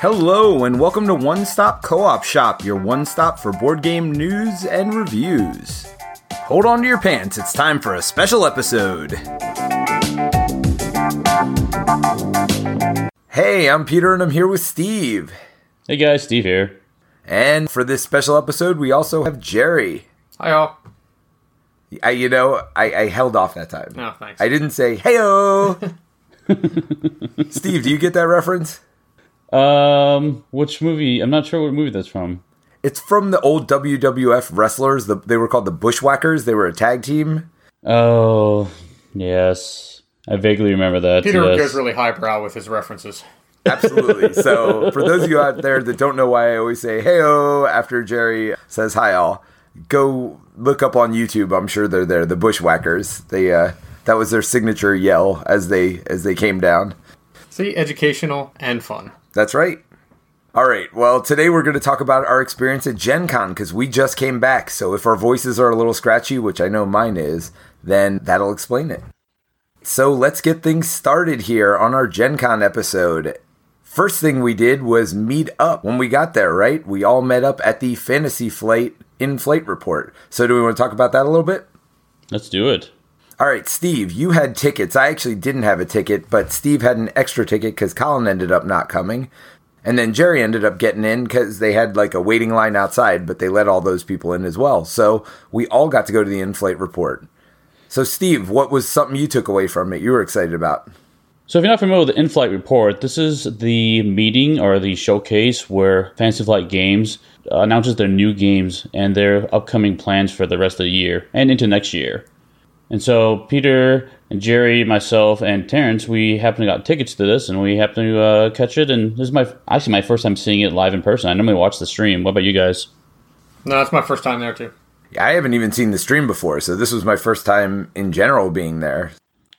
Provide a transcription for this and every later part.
Hello, and welcome to One Stop Co op Shop, your one stop for board game news and reviews. Hold on to your pants, it's time for a special episode. Hey, I'm Peter, and I'm here with Steve. Hey guys, Steve here. And for this special episode, we also have Jerry. Hi, all. I, you know, I, I held off that time. No, thanks. I didn't say heyo. Steve, do you get that reference? Um, which movie? I'm not sure what movie that's from. It's from the old WWF wrestlers. The, they were called the Bushwhackers. They were a tag team. Oh, yes. I vaguely remember that. Peter yes. goes really highbrow with his references. Absolutely. so, for those of you out there that don't know why I always say heyo after Jerry says hi all, go look up on YouTube. I'm sure they're there. The Bushwhackers. They uh, that was their signature yell as they as they came down. See, educational and fun. That's right. All right. Well, today we're going to talk about our experience at Gen Con because we just came back. So if our voices are a little scratchy, which I know mine is, then that'll explain it. So let's get things started here on our Gen Con episode. First thing we did was meet up when we got there, right? We all met up at the Fantasy Flight in Flight report. So do we want to talk about that a little bit? Let's do it. All right, Steve, you had tickets. I actually didn't have a ticket, but Steve had an extra ticket because Colin ended up not coming. And then Jerry ended up getting in because they had like a waiting line outside, but they let all those people in as well. So we all got to go to the in flight report. So, Steve, what was something you took away from it you were excited about? So, if you're not familiar with the in-flight report, this is the meeting or the showcase where Fantasy Flight Games announces their new games and their upcoming plans for the rest of the year and into next year. And so, Peter and Jerry, myself, and Terrence, we happen to got tickets to this, and we happen to uh, catch it. And this is my actually my first time seeing it live in person. I normally watch the stream. What about you guys? No, it's my first time there too. I haven't even seen the stream before, so this was my first time in general being there.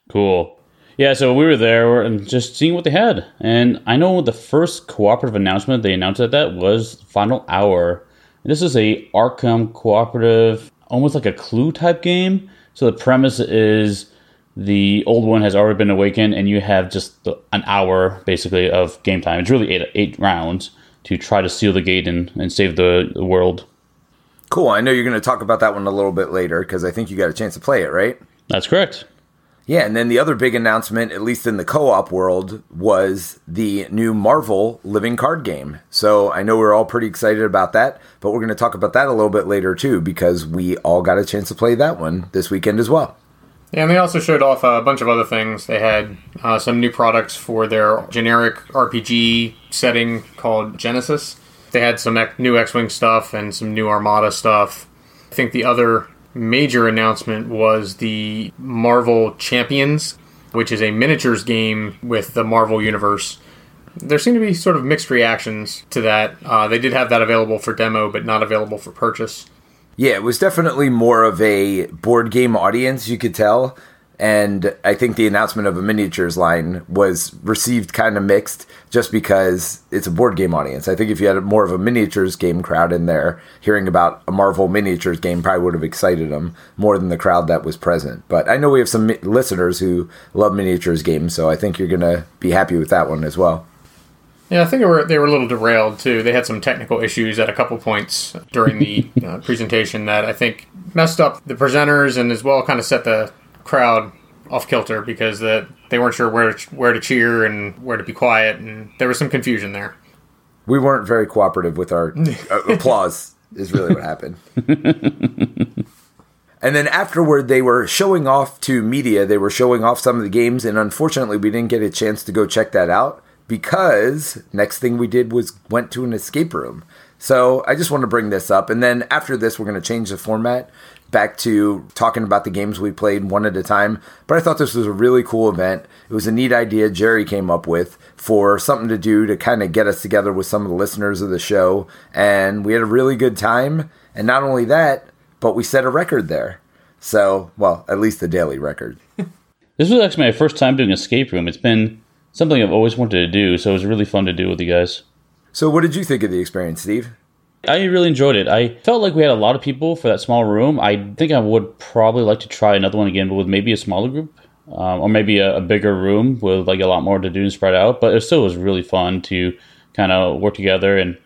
Cool. Yeah, so we were there and just seeing what they had. And I know the first cooperative announcement they announced at that was Final Hour. This is a Arkham cooperative, almost like a clue type game. So the premise is the old one has already been awakened, and you have just the, an hour basically of game time. It's really eight eight rounds to try to seal the gate and, and save the, the world. Cool. I know you're going to talk about that one a little bit later because I think you got a chance to play it, right? That's correct. Yeah, and then the other big announcement, at least in the co op world, was the new Marvel living card game. So I know we're all pretty excited about that, but we're going to talk about that a little bit later too because we all got a chance to play that one this weekend as well. Yeah, and they also showed off a bunch of other things. They had uh, some new products for their generic RPG setting called Genesys. They had some new X Wing stuff and some new Armada stuff. I think the other major announcement was the Marvel Champions, which is a miniatures game with the Marvel Universe. There seem to be sort of mixed reactions to that. Uh, they did have that available for demo, but not available for purchase. Yeah, it was definitely more of a board game audience, you could tell. And I think the announcement of a miniatures line was received kind of mixed just because it's a board game audience. I think if you had more of a miniatures game crowd in there, hearing about a Marvel miniatures game probably would have excited them more than the crowd that was present. But I know we have some mi- listeners who love miniatures games, so I think you're going to be happy with that one as well. Yeah, I think they were they were a little derailed too. They had some technical issues at a couple points during the uh, presentation that I think messed up the presenters and as well kind of set the crowd off kilter because that they weren't sure where to, where to cheer and where to be quiet and there was some confusion there. We weren't very cooperative with our uh, applause, is really what happened. And then afterward, they were showing off to media. They were showing off some of the games, and unfortunately, we didn't get a chance to go check that out because next thing we did was went to an escape room. So I just want to bring this up, and then after this, we're going to change the format back to talking about the games we played one at a time. But I thought this was a really cool event. It was a neat idea Jerry came up with for something to do to kind of get us together with some of the listeners of the show, and we had a really good time. And not only that, but we set a record there. So, well, at least the daily record. This was actually my first time doing escape room. It's been something I've always wanted to do, so it was really fun to do with you guys. So, what did you think of the experience, Steve? I really enjoyed it. I felt like we had a lot of people for that small room. I think I would probably like to try another one again, but with maybe a smaller group, um, or maybe a, a, bigger room with like a lot more to do and spread out. But it still was really fun to kind of work together. And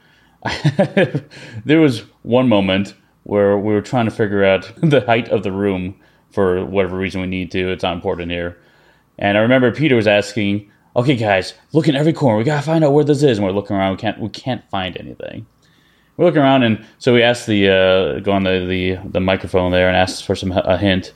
there was one moment where we were trying to figure out the height of the room for whatever reason we need to. It's not important here. And I remember Peter was asking, "Okay, guys, look in every corner. We gotta find out where this is." And we're looking around. We can't. We can't find anything. We're looking around, and so we asked the uh, go on the, the the microphone there and asked for some a hint.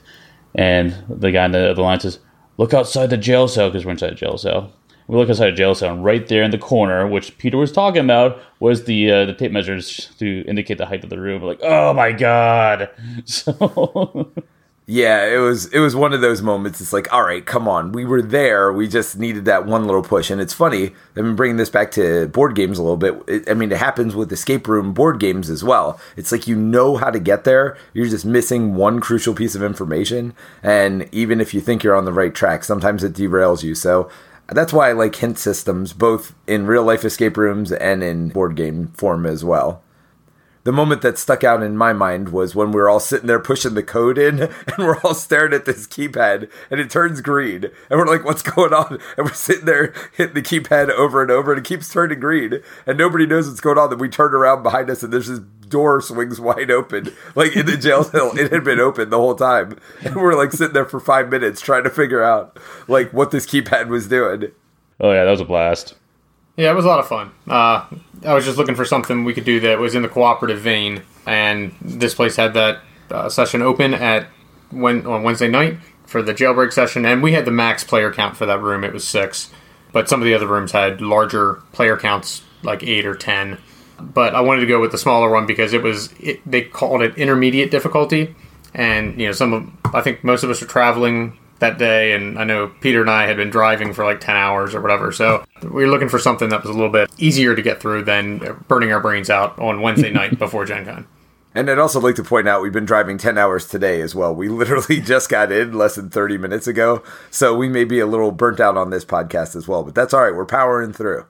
And the guy in the, the line says, "Look outside the jail cell because we're inside a jail cell." We look outside a jail cell, and right there in the corner, which Peter was talking about, was the uh, the tape measures to indicate the height of the room. We're like, oh my god! So Yeah, it was it was one of those moments. It's like, all right, come on, we were there. We just needed that one little push. And it's funny. I've been bringing this back to board games a little bit. It, I mean, it happens with escape room board games as well. It's like you know how to get there. You're just missing one crucial piece of information, and even if you think you're on the right track, sometimes it derails you. So that's why I like hint systems, both in real life escape rooms and in board game form as well the moment that stuck out in my mind was when we were all sitting there pushing the code in and we're all staring at this keypad and it turns green and we're like what's going on? And we're sitting there hitting the keypad over and over and it keeps turning green and nobody knows what's going on. Then we turn around behind us and there's this door swings wide open like in the jail cell. It had been open the whole time. And we're like sitting there for five minutes trying to figure out like what this keypad was doing. Oh yeah that was a blast Yeah, it was a lot of fun. Uh, I was just looking for something we could do that was in the cooperative vein, and this place had that uh, session open at when on Wednesday night for the jailbreak session, and we had the max player count for that room. It was six, but some of the other rooms had larger player counts, like eight or ten. But I wanted to go with the smaller one because it was it, they called it intermediate difficulty, and you know some of I think most of us are traveling that day, and I know Peter and I had been driving for like 10 hours or whatever. So we were looking for something that was a little bit easier to get through than burning our brains out on Wednesday night before Gen Con. And I'd also like to point out we've been driving 10 hours today as well. We literally just got in less than 30 minutes ago. So we may be a little burnt out on this podcast as well, but that's all right. We're powering through.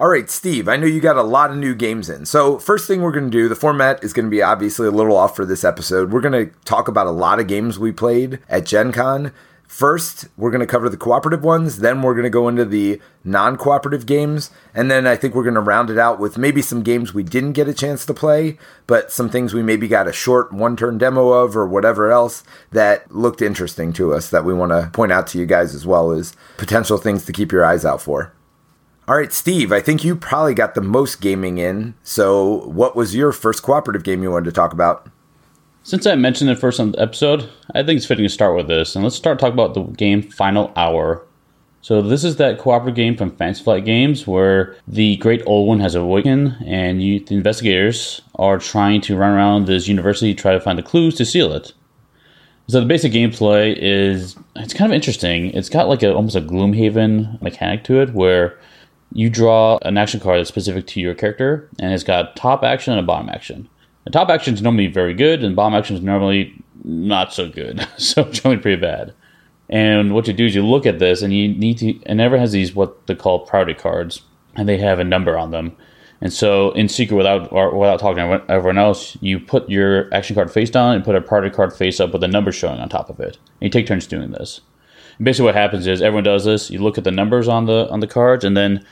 All right, Steve, I know you got a lot of new games in. So, first thing we're going to do, the format is going to be obviously a little off for this episode. We're going to talk about a lot of games we played at Gen Con. First, we're going to cover the cooperative ones, then we're going to go into the non cooperative games, and then I think we're going to round it out with maybe some games we didn't get a chance to play, but some things we maybe got a short one turn demo of or whatever else that looked interesting to us that we want to point out to you guys as well as potential things to keep your eyes out for. All right, Steve, I think you probably got the most gaming in. So, what was your first cooperative game you wanted to talk about? Since I mentioned it first on the episode, I think it's fitting to start with this. And let's start talking about the game Final Hour. So this is that cooperative game from Fantasy Flight Games where the Great Old One has awakened, and you, the investigators are trying to run around this university to try to find the clues to seal it. So the basic gameplay is it's kind of interesting. It's got like a almost a Gloomhaven mechanic to it where you draw an action card that's specific to your character, and it's got top action and a bottom action. The top action is normally very good, and bottom action is normally not so good. so generally pretty bad. And what you do is you look at this, and you need to. And everyone has these what they call priority cards, and they have a number on them. And so, in secret, without or without talking to everyone else, you put your action card face down and put a priority card face up with a number showing on top of it. And you take turns doing this. Basically, what happens is everyone does this. You look at the numbers on the on the cards, and then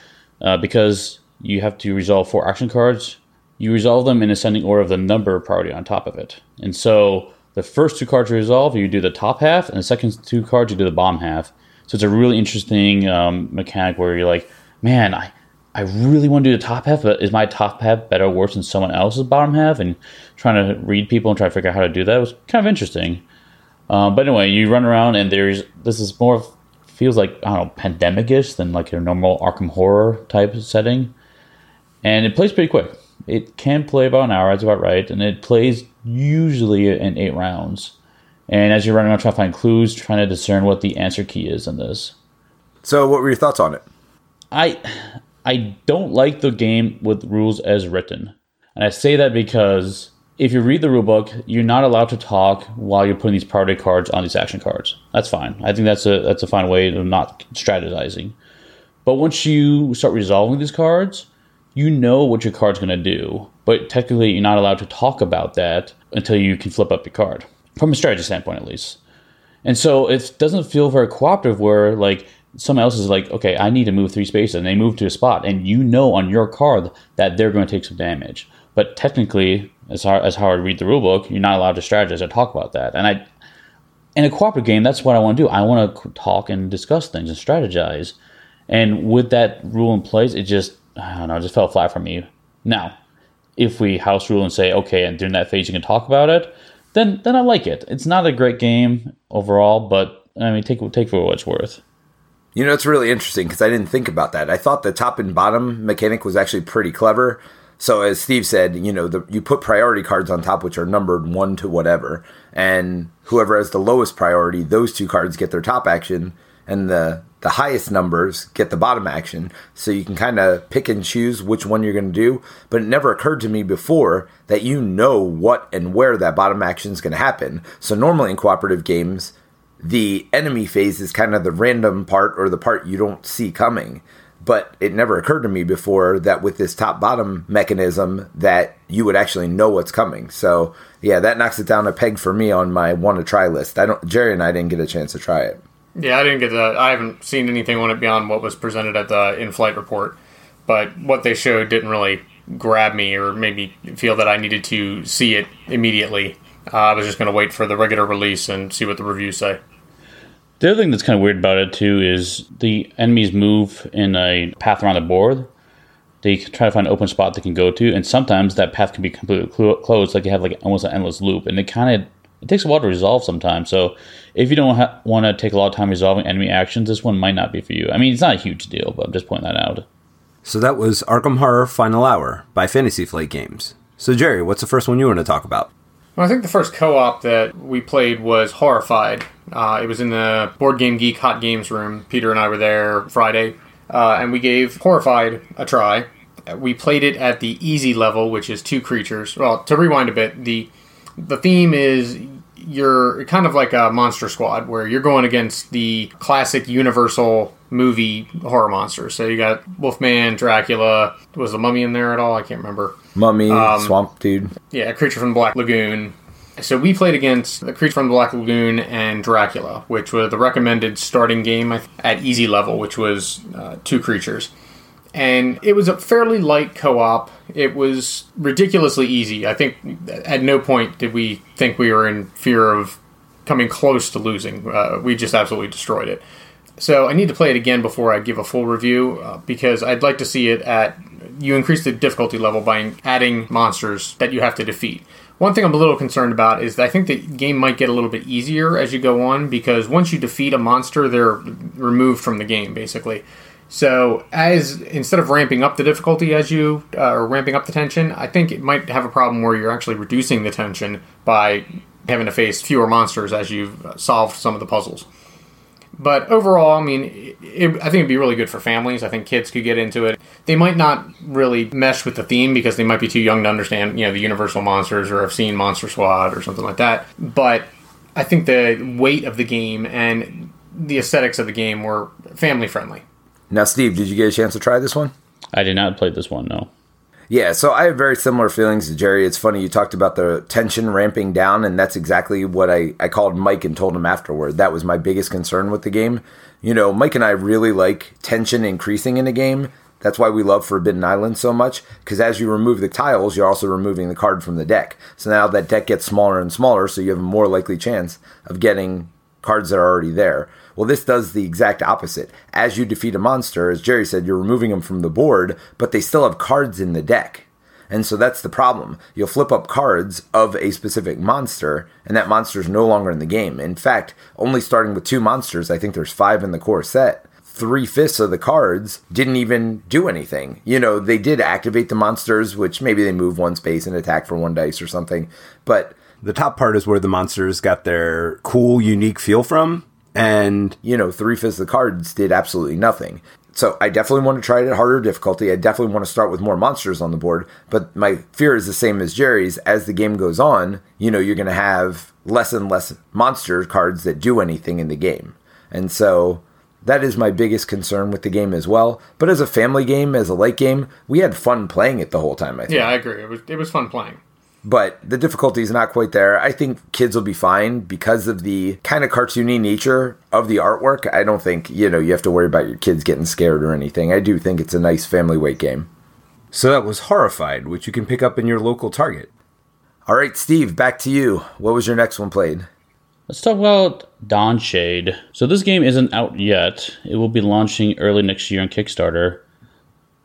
uh, because you have to resolve four action cards, you resolve them in ascending order of the number priority on top of it. And so the first two cards you resolve, you do the top half, and the second two cards, you do the bottom half. So it's a really interesting um, mechanic where you're like, man, I, I really want to do the top half, but is my top half better or worse than someone else's bottom half? And trying to read people and try to figure out how to do that was kind of interesting. Um, but anyway, you run around and there's this is more feels like I don't know pandemic-ish than like a normal Arkham horror type setting, and it plays pretty quick. It can play about an hour, that's about right, and it plays usually in eight rounds. And as you're running around trying to find clues, trying to discern what the answer key is in this. So, what were your thoughts on it? I I don't like the game with rules as written. And I say that because if you read the rulebook, you're not allowed to talk while you're putting these priority cards on these action cards. That's fine. I think that's a that's a fine way of not strategizing. But once you start resolving these cards, you know what your card's going to do. But technically, you're not allowed to talk about that until you can flip up your card, from a strategy standpoint at least. And so it doesn't feel very cooperative where, like, someone else is like, okay, I need to move three spaces, and they move to a spot, and you know on your card that they're going to take some damage. But technically, as hard as how I read the rulebook, you're not allowed to strategize or talk about that. And I, in a cooperative game, that's what I want to do. I want to talk and discuss things and strategize. And with that rule in place, it just I don't know, it just fell flat for me. Now, if we house rule and say, okay, and during that phase you can talk about it, then then I like it. It's not a great game overall, but I mean, take take for what it's worth. You know, it's really interesting because I didn't think about that. I thought the top and bottom mechanic was actually pretty clever. So as Steve said, you know, the, you put priority cards on top, which are numbered one to whatever, and whoever has the lowest priority, those two cards get their top action, and the the highest numbers get the bottom action. So you can kind of pick and choose which one you're going to do. But it never occurred to me before that you know what and where that bottom action is going to happen. So normally in cooperative games, the enemy phase is kind of the random part or the part you don't see coming. But it never occurred to me before that with this top bottom mechanism that you would actually know what's coming. So yeah, that knocks it down a peg for me on my want to try list. I don't Jerry and I didn't get a chance to try it. Yeah, I didn't get that. I haven't seen anything on it beyond what was presented at the in-flight report. But what they showed didn't really grab me or made me feel that I needed to see it immediately. Uh, I was just going to wait for the regular release and see what the reviews say. The other thing that's kind of weird about it too is the enemies move in a path around the board. They try to find an open spot they can go to, and sometimes that path can be completely cl- closed, like you have like almost an endless loop, and it kind of it takes a while to resolve sometimes. So if you don't ha- want to take a lot of time resolving enemy actions, this one might not be for you. I mean, it's not a huge deal, but I'm just pointing that out. So that was Arkham Horror Final Hour by Fantasy Flight Games. So Jerry, what's the first one you want to talk about? Well, I think the first co-op that we played was Horrified. Uh, it was in the Board Game Geek Hot Games room. Peter and I were there Friday, uh, and we gave Horrified a try. We played it at the easy level, which is two creatures. Well, to rewind a bit, the the theme is you're kind of like a monster squad where you're going against the classic universal movie horror monsters. So you got Wolfman, Dracula. Was the mummy in there at all? I can't remember. Mummy, um, Swamp Dude. Yeah, Creature from the Black Lagoon. So we played against the Creature from the Black Lagoon and Dracula, which was the recommended starting game at easy level, which was uh, two creatures and it was a fairly light co-op. It was ridiculously easy. I think at no point did we think we were in fear of coming close to losing. Uh, we just absolutely destroyed it. So I need to play it again before I give a full review uh, because I'd like to see it at you increase the difficulty level by adding monsters that you have to defeat. One thing I'm a little concerned about is I think the game might get a little bit easier as you go on because once you defeat a monster, they're removed from the game basically. So, as instead of ramping up the difficulty as you uh, or ramping up the tension, I think it might have a problem where you're actually reducing the tension by having to face fewer monsters as you've solved some of the puzzles. But overall, I mean, it, I think it'd be really good for families. I think kids could get into it. They might not really mesh with the theme because they might be too young to understand, you know, the Universal monsters or have seen Monster Squad or something like that. But I think the weight of the game and the aesthetics of the game were family friendly. Now, Steve, did you get a chance to try this one? I did not play this one, no. Yeah, so I have very similar feelings to Jerry. It's funny you talked about the tension ramping down, and that's exactly what I, I called Mike and told him afterward. That was my biggest concern with the game. You know, Mike and I really like tension increasing in a game. That's why we love Forbidden Island so much, because as you remove the tiles, you're also removing the card from the deck. So now that deck gets smaller and smaller, so you have a more likely chance of getting cards that are already there. Well, this does the exact opposite. As you defeat a monster, as Jerry said, you're removing them from the board, but they still have cards in the deck. And so that's the problem. You'll flip up cards of a specific monster, and that monster is no longer in the game. In fact, only starting with two monsters, I think there's five in the core set. Three fifths of the cards didn't even do anything. You know, they did activate the monsters, which maybe they move one space and attack for one dice or something. But the top part is where the monsters got their cool, unique feel from and you know three fifths of the cards did absolutely nothing. So I definitely want to try it at harder difficulty. I definitely want to start with more monsters on the board, but my fear is the same as Jerry's. As the game goes on, you know, you're going to have less and less monster cards that do anything in the game. And so that is my biggest concern with the game as well. But as a family game, as a light game, we had fun playing it the whole time, I think. Yeah, I agree. It was it was fun playing. But the difficulty is not quite there. I think kids will be fine because of the kind of cartoony nature of the artwork. I don't think, you know, you have to worry about your kids getting scared or anything. I do think it's a nice family weight game. So that was Horrified, which you can pick up in your local Target. All right, Steve, back to you. What was your next one played? Let's talk about Dawnshade. So this game isn't out yet. It will be launching early next year on Kickstarter.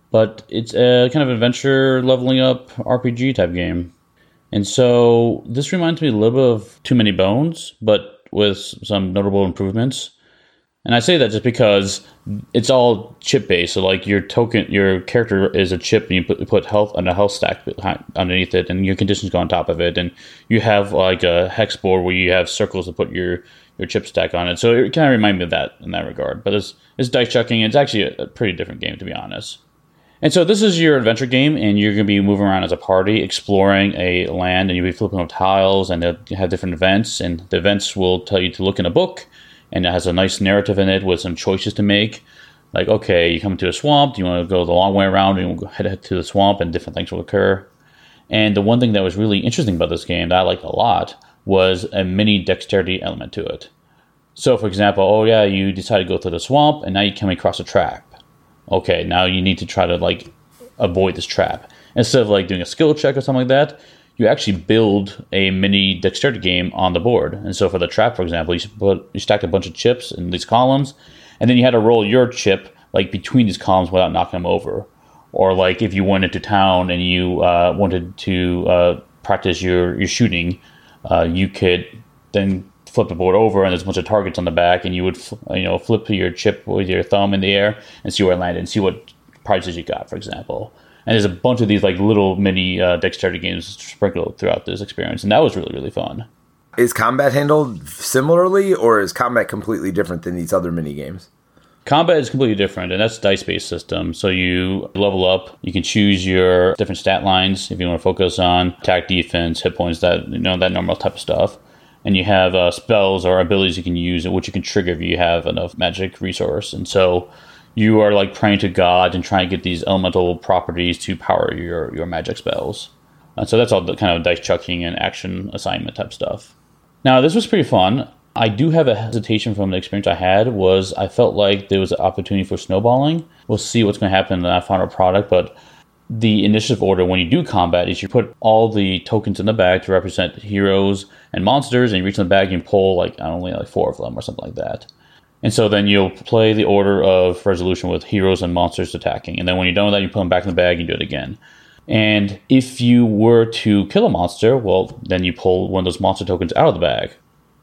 But it's a kind of adventure leveling up RPG type game. And so this reminds me a little bit of Too Many Bones, but with some notable improvements. And I say that just because it's all chip based. So like your token, your character is a chip, and you put, put health on a health stack underneath it, and your conditions go on top of it. And you have like a hex board where you have circles to put your your chip stack on it. So it kind of reminds me of that in that regard. But it's it's dice chucking. It's actually a, a pretty different game to be honest. And so this is your adventure game, and you're going to be moving around as a party, exploring a land, and you'll be flipping up tiles, and they'll have different events, and the events will tell you to look in a book, and it has a nice narrative in it with some choices to make. Like, okay, you come to a swamp, do you want to go the long way around, and we'll head to the swamp, and different things will occur. And the one thing that was really interesting about this game that I liked a lot was a mini dexterity element to it. So, for example, oh yeah, you decide to go through the swamp, and now you come across a trap okay, now you need to try to like avoid this trap. Instead of like doing a skill check or something like that, you actually build a mini dexterity game on the board. And so for the trap, for example, you put you stacked a bunch of chips in these columns, and then you had to roll your chip like between these columns without knocking them over. Or like if you went into town and you uh, wanted to uh, practice your your shooting, uh, you could then flip the board over and there's a bunch of targets on the back and you would you know flip your chip with your thumb in the air and see where it landed and see what prizes you got for example and there's a bunch of these like little mini uh, dexterity games sprinkled throughout this experience and that was really really fun is combat handled similarly or is combat completely different than these other mini games Combat is completely different, and that's dice-based system. So you level up. You can choose your different stat lines if you want to focus on attack, defense, hit points, that you know that normal type of stuff and you have uh, spells or abilities you can use, which you can trigger if you have enough magic resource. And so you are like praying to God and trying to get these elemental properties to power your your magic spells. And so that's all the kind of dice chucking and action assignment type stuff. Now this was pretty fun. I do have a hesitation from the experience I had was I felt like there was an opportunity for snowballing. We'll see what's going to happen in that final product, but the initiative order when you do combat is you put all the tokens in the bag to represent heroes and monsters, and you reach in the bag and pull like only like four of them or something like that. And so then you'll play the order of resolution with heroes and monsters attacking, and then when you're done with that, you put them back in the bag and do it again. And if you were to kill a monster, well, then you pull one of those monster tokens out of the bag.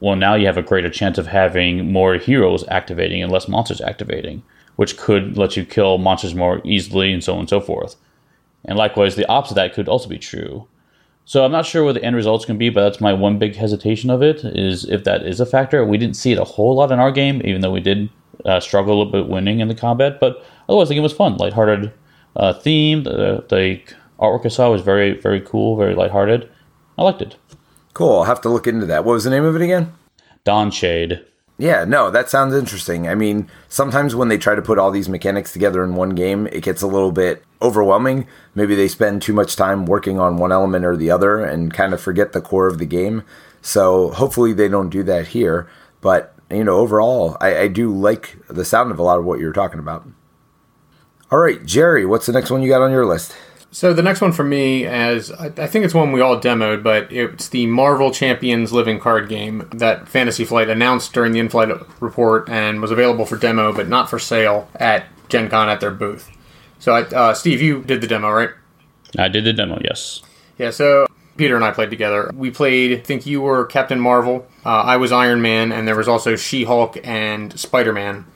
Well, now you have a greater chance of having more heroes activating and less monsters activating, which could let you kill monsters more easily and so on and so forth. And likewise, the opposite of that could also be true. So I'm not sure what the end result's going to be, but that's my one big hesitation of it is if that is a factor. We didn't see it a whole lot in our game, even though we did uh, struggle a little bit winning in the combat. But otherwise, the game was fun, lighthearted uh, theme. The, the artwork I saw was very, very cool, very lighthearted. I liked it. Cool. I'll have to look into that. What was the name of it again? Dawnshade. Yeah, no, that sounds interesting. I mean, sometimes when they try to put all these mechanics together in one game, it gets a little bit overwhelming. Maybe they spend too much time working on one element or the other and kind of forget the core of the game. So hopefully they don't do that here. But, you know, overall, I, I do like the sound of a lot of what you're talking about. All right, Jerry, what's the next one you got on your list? So the next one for me, as I, I think it's one we all demoed, but it's the Marvel Champions Living Card game that Fantasy Flight announced during the in-flight report and was available for demo, but not for sale at Gen Con at their booth. So, I, uh, Steve, you did the demo, right? I did the demo, yes. Yeah. So Peter and I played together. We played. I think you were Captain Marvel. Uh, I was Iron Man, and there was also She Hulk and Spider Man.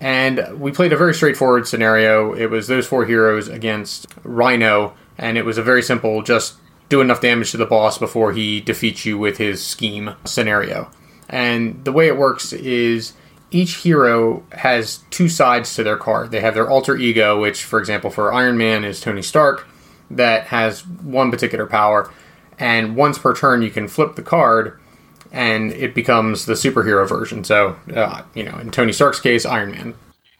And we played a very straightforward scenario. It was those four heroes against Rhino, and it was a very simple just do enough damage to the boss before he defeats you with his scheme scenario. And the way it works is each hero has two sides to their card. They have their alter ego, which, for example, for Iron Man is Tony Stark, that has one particular power. And once per turn, you can flip the card and it becomes the superhero version. So, uh, you know, in Tony Stark's case, Iron Man.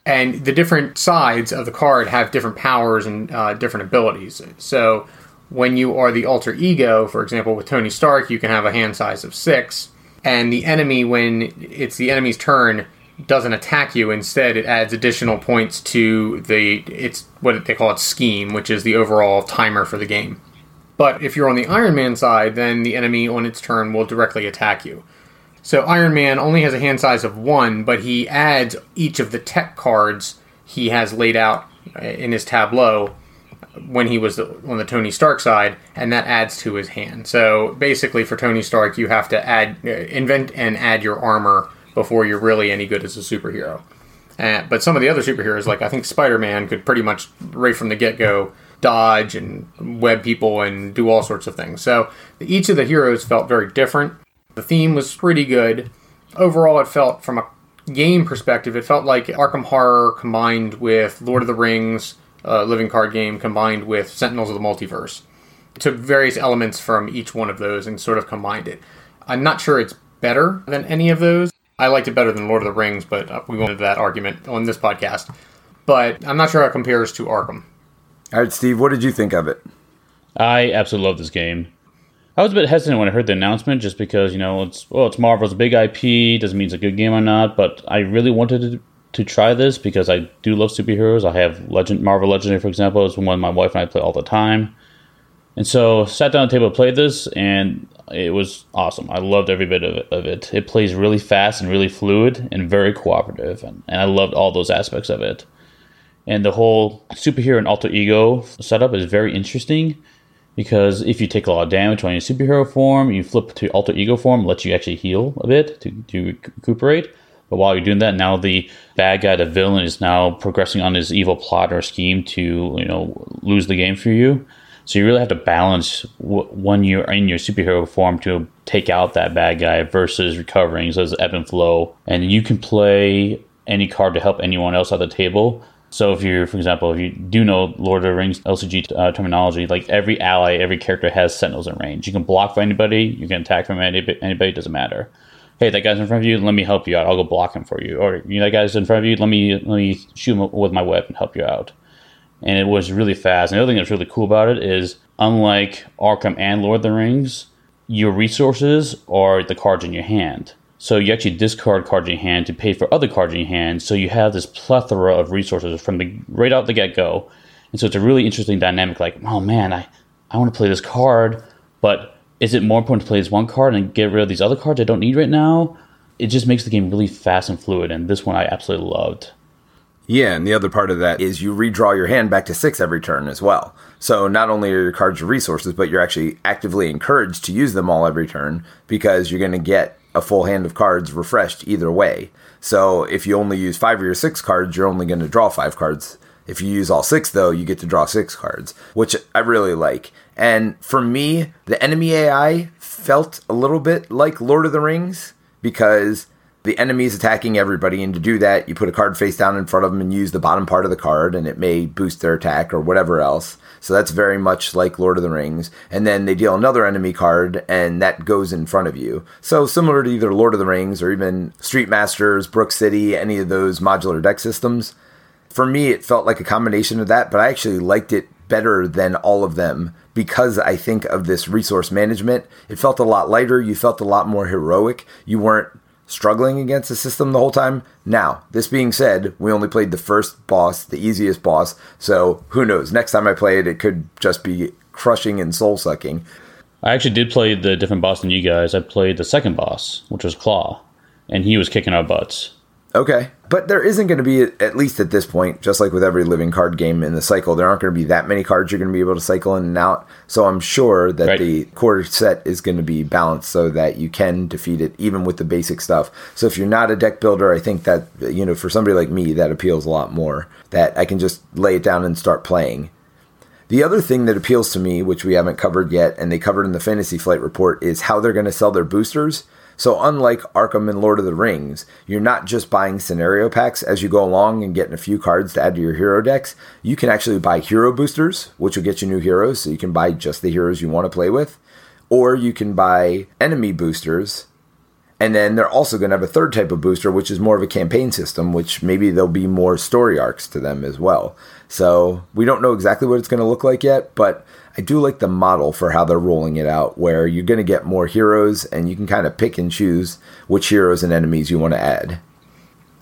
And the different sides of the card have different powers and uh, different abilities. So, when you are the alter ego, for example, with Tony Stark, you can have a hand size of six, and the enemy, when it's the enemy's turn, doesn't attack you. Instead, it adds additional points to the it's what they call it scheme, which is the overall timer for the game. But if you're on the Iron Man side, then the enemy on its turn will directly attack you. So Iron Man only has a hand size of one, but he adds each of the tech cards he has laid out in his tableau when he was on the Tony Stark side, and that adds to his hand. So basically, for Tony Stark, you have to add, uh, invent, and add your armor before you're really any good as a superhero. Uh, but some of the other superheroes, like I think Spider Man, could pretty much right from the get go dodge and web people and do all sorts of things. So each of the heroes felt very different. The theme was pretty good. Overall, it felt from a game perspective, it felt like Arkham Horror combined with Lord of the Rings, uh, living card game, combined with Sentinels of the Multiverse. It took various elements from each one of those and sort of combined it. I'm not sure it's better than any of those. I liked it better than Lord of the Rings, but uh, we won't into that argument on this podcast. But I'm not sure how it compares to Arkham. All right, Steve, what did you think of it? I absolutely love this game. I was a bit hesitant when I heard the announcement, just because you know it's well, it's Marvel's big IP. Doesn't mean it's a good game or not, but I really wanted to, to try this because I do love superheroes. I have Legend Marvel Legendary, for example, is one my wife and I play all the time, and so sat down at the table, played this, and it was awesome. I loved every bit of it. It plays really fast and really fluid and very cooperative, and, and I loved all those aspects of it. And the whole superhero and alter ego setup is very interesting because if you take a lot of damage on your superhero form, you flip to alter ego form, lets you actually heal a bit to, to recuperate. But while you're doing that, now the bad guy, the villain, is now progressing on his evil plot or scheme to you know lose the game for you. So you really have to balance when you're in your superhero form to take out that bad guy versus recovering. So it's ebb and flow, and you can play any card to help anyone else at the table. So if you're, for example, if you do know Lord of the Rings LCG uh, terminology, like every ally, every character has sentinels in range. You can block for anybody, you can attack from anybody, anybody doesn't matter. Hey, that guy's in front of you. Let me help you out. I'll go block him for you. Or you know, that guy's in front of you. Let me let me shoot him with my weapon, and help you out. And it was really fast. And the other thing that's really cool about it is, unlike Arkham and Lord of the Rings, your resources are the cards in your hand. So you actually discard cards in your hand to pay for other cards in your hand. So you have this plethora of resources from the right out the get go. And so it's a really interesting dynamic. Like, oh man, I, I want to play this card, but is it more important to play this one card and get rid of these other cards I don't need right now? It just makes the game really fast and fluid. And this one I absolutely loved. Yeah, and the other part of that is you redraw your hand back to six every turn as well. So not only are your cards your resources, but you're actually actively encouraged to use them all every turn because you're going to get a full hand of cards refreshed either way. So if you only use five of your six cards, you're only going to draw five cards. If you use all six, though, you get to draw six cards, which I really like. And for me, the enemy AI felt a little bit like Lord of the Rings because the enemy is attacking everybody, and to do that, you put a card face down in front of them and use the bottom part of the card, and it may boost their attack or whatever else. So that's very much like Lord of the Rings. And then they deal another enemy card, and that goes in front of you. So similar to either Lord of the Rings or even Street Masters, Brook City, any of those modular deck systems. For me, it felt like a combination of that, but I actually liked it better than all of them because I think of this resource management. It felt a lot lighter. You felt a lot more heroic. You weren't struggling against the system the whole time. Now, this being said, we only played the first boss, the easiest boss, so who knows? Next time I play it, it could just be crushing and soul sucking. I actually did play the different boss than you guys. I played the second boss, which was Klaw, and he was kicking our butts. Okay. But there isn't going to be, at least at this point, just like with every living card game in the cycle, there aren't going to be that many cards you're going to be able to cycle in and out. So I'm sure that right. the core set is going to be balanced so that you can defeat it even with the basic stuff. So if you're not a deck builder, I think that, you know, for somebody like me, that appeals a lot more. That I can just lay it down and start playing. The other thing that appeals to me, which we haven't covered yet, and they covered in the Fantasy Flight report, is how they're going to sell their boosters. So, unlike Arkham and Lord of the Rings, you're not just buying scenario packs as you go along and getting a few cards to add to your hero decks. You can actually buy hero boosters, which will get you new heroes, so you can buy just the heroes you want to play with. Or you can buy enemy boosters, And then they're also going to have a third type of booster, which is more of a campaign system, which maybe there'll be more story arcs to them as well. So we don't know exactly what it's going to look like yet, but I do like the model for how they're rolling it out, where you're going to get more heroes and you can kind of pick and choose which heroes and enemies you want to add.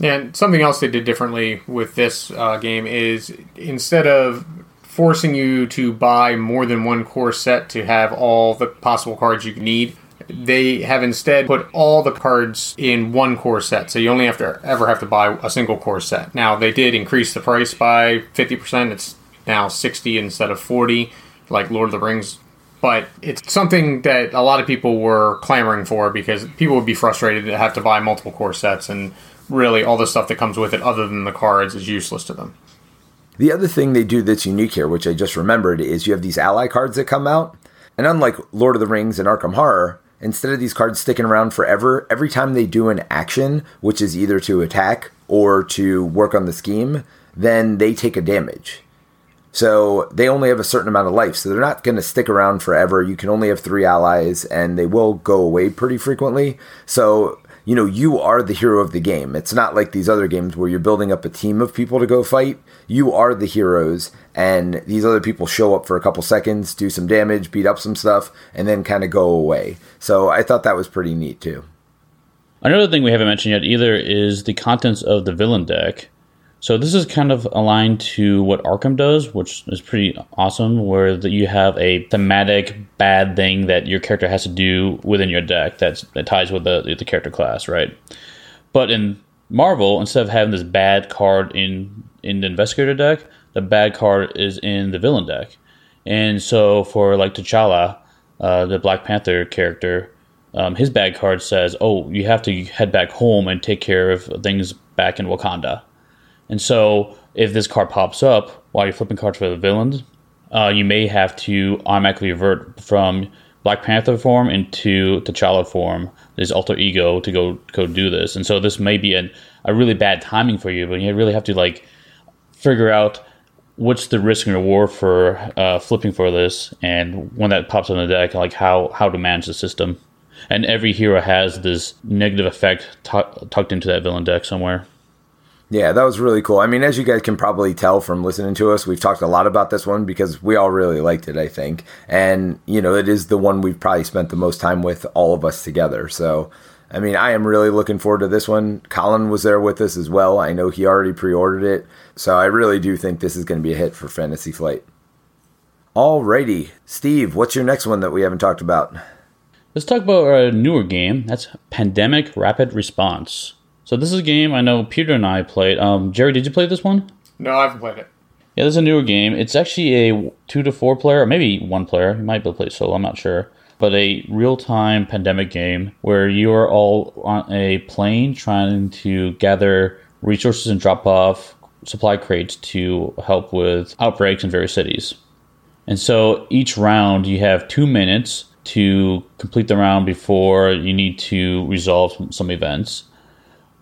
And something else they did differently with this uh, game is instead of forcing you to buy more than one core set to have all the possible cards you need, they have instead put all the cards in one core set. So you only have to ever have to buy a single core set. Now they did increase the price by 50%. It's now 60 instead of 40 like Lord of the Rings. But it's something that a lot of people were clamoring for because people would be frustrated to have to buy multiple core sets, and really all the stuff that comes with it, other than the cards, is useless to them. The other thing they do that's unique here, which I just remembered, is you have these ally cards that come out. And unlike Lord of the Rings and Arkham Horror, instead of these cards sticking around forever, every time they do an action, which is either to attack or to work on the scheme, then they take a damage. So they only have a certain amount of life. So they're not going to stick around forever. You can only have three allies and they will go away pretty frequently. So, you know, you are the hero of the game. It's not like these other games where you're building up a team of people to go fight. You are the heroes and these other people show up for a couple seconds, do some damage, beat up some stuff, and then kind of go away. So I thought that was pretty neat too. Another thing we haven't mentioned yet either is the contents of the villain deck. So this is kind of aligned to what Arkham does, which is pretty awesome, where that you have a thematic bad thing that your character has to do within your deck that ties with the, the character class, right? But in Marvel, instead of having this bad card in in the investigator deck, the bad card is in the villain deck. And so for like T'Challa, uh, the Black Panther character, um, his bad card says, "Oh, you have to head back home and take care of things back in Wakanda." And so, if this card pops up while you're flipping cards for the villains, uh, you may have to automatically revert from Black Panther form into T'Challa form, his alter ego, to go go do this. And so, this may be an, a really bad timing for you, but you really have to like figure out what's the risk and reward for uh, flipping for this, and when that pops on the deck, like how how to manage the system. And every hero has this negative effect t- tucked into that villain deck somewhere. Yeah, that was really cool. I mean, as you guys can probably tell from listening to us, we've talked a lot about this one because we all really liked it, I think. And, you know, it is the one we've probably spent the most time with all of us together. So, I mean, I am really looking forward to this one. Colin was there with us as well. I know he already pre ordered it. So I really do think this is going to be a hit for Fantasy Flight. Alrighty. Steve, what's your next one that we haven't talked about? Let's talk about a newer game. That's Pandemic Rapid Response. So this is a game I know Peter and I played. Um, Jerry, did you play this one? No, I haven't played it. Yeah, this is a newer game. It's actually a two to four player, or maybe one player. You might be able to play solo. I'm not sure. But a real time pandemic game where you are all on a plane trying to gather resources and drop off supply crates to help with outbreaks in various cities. And so each round you have two minutes to complete the round before you need to resolve some events.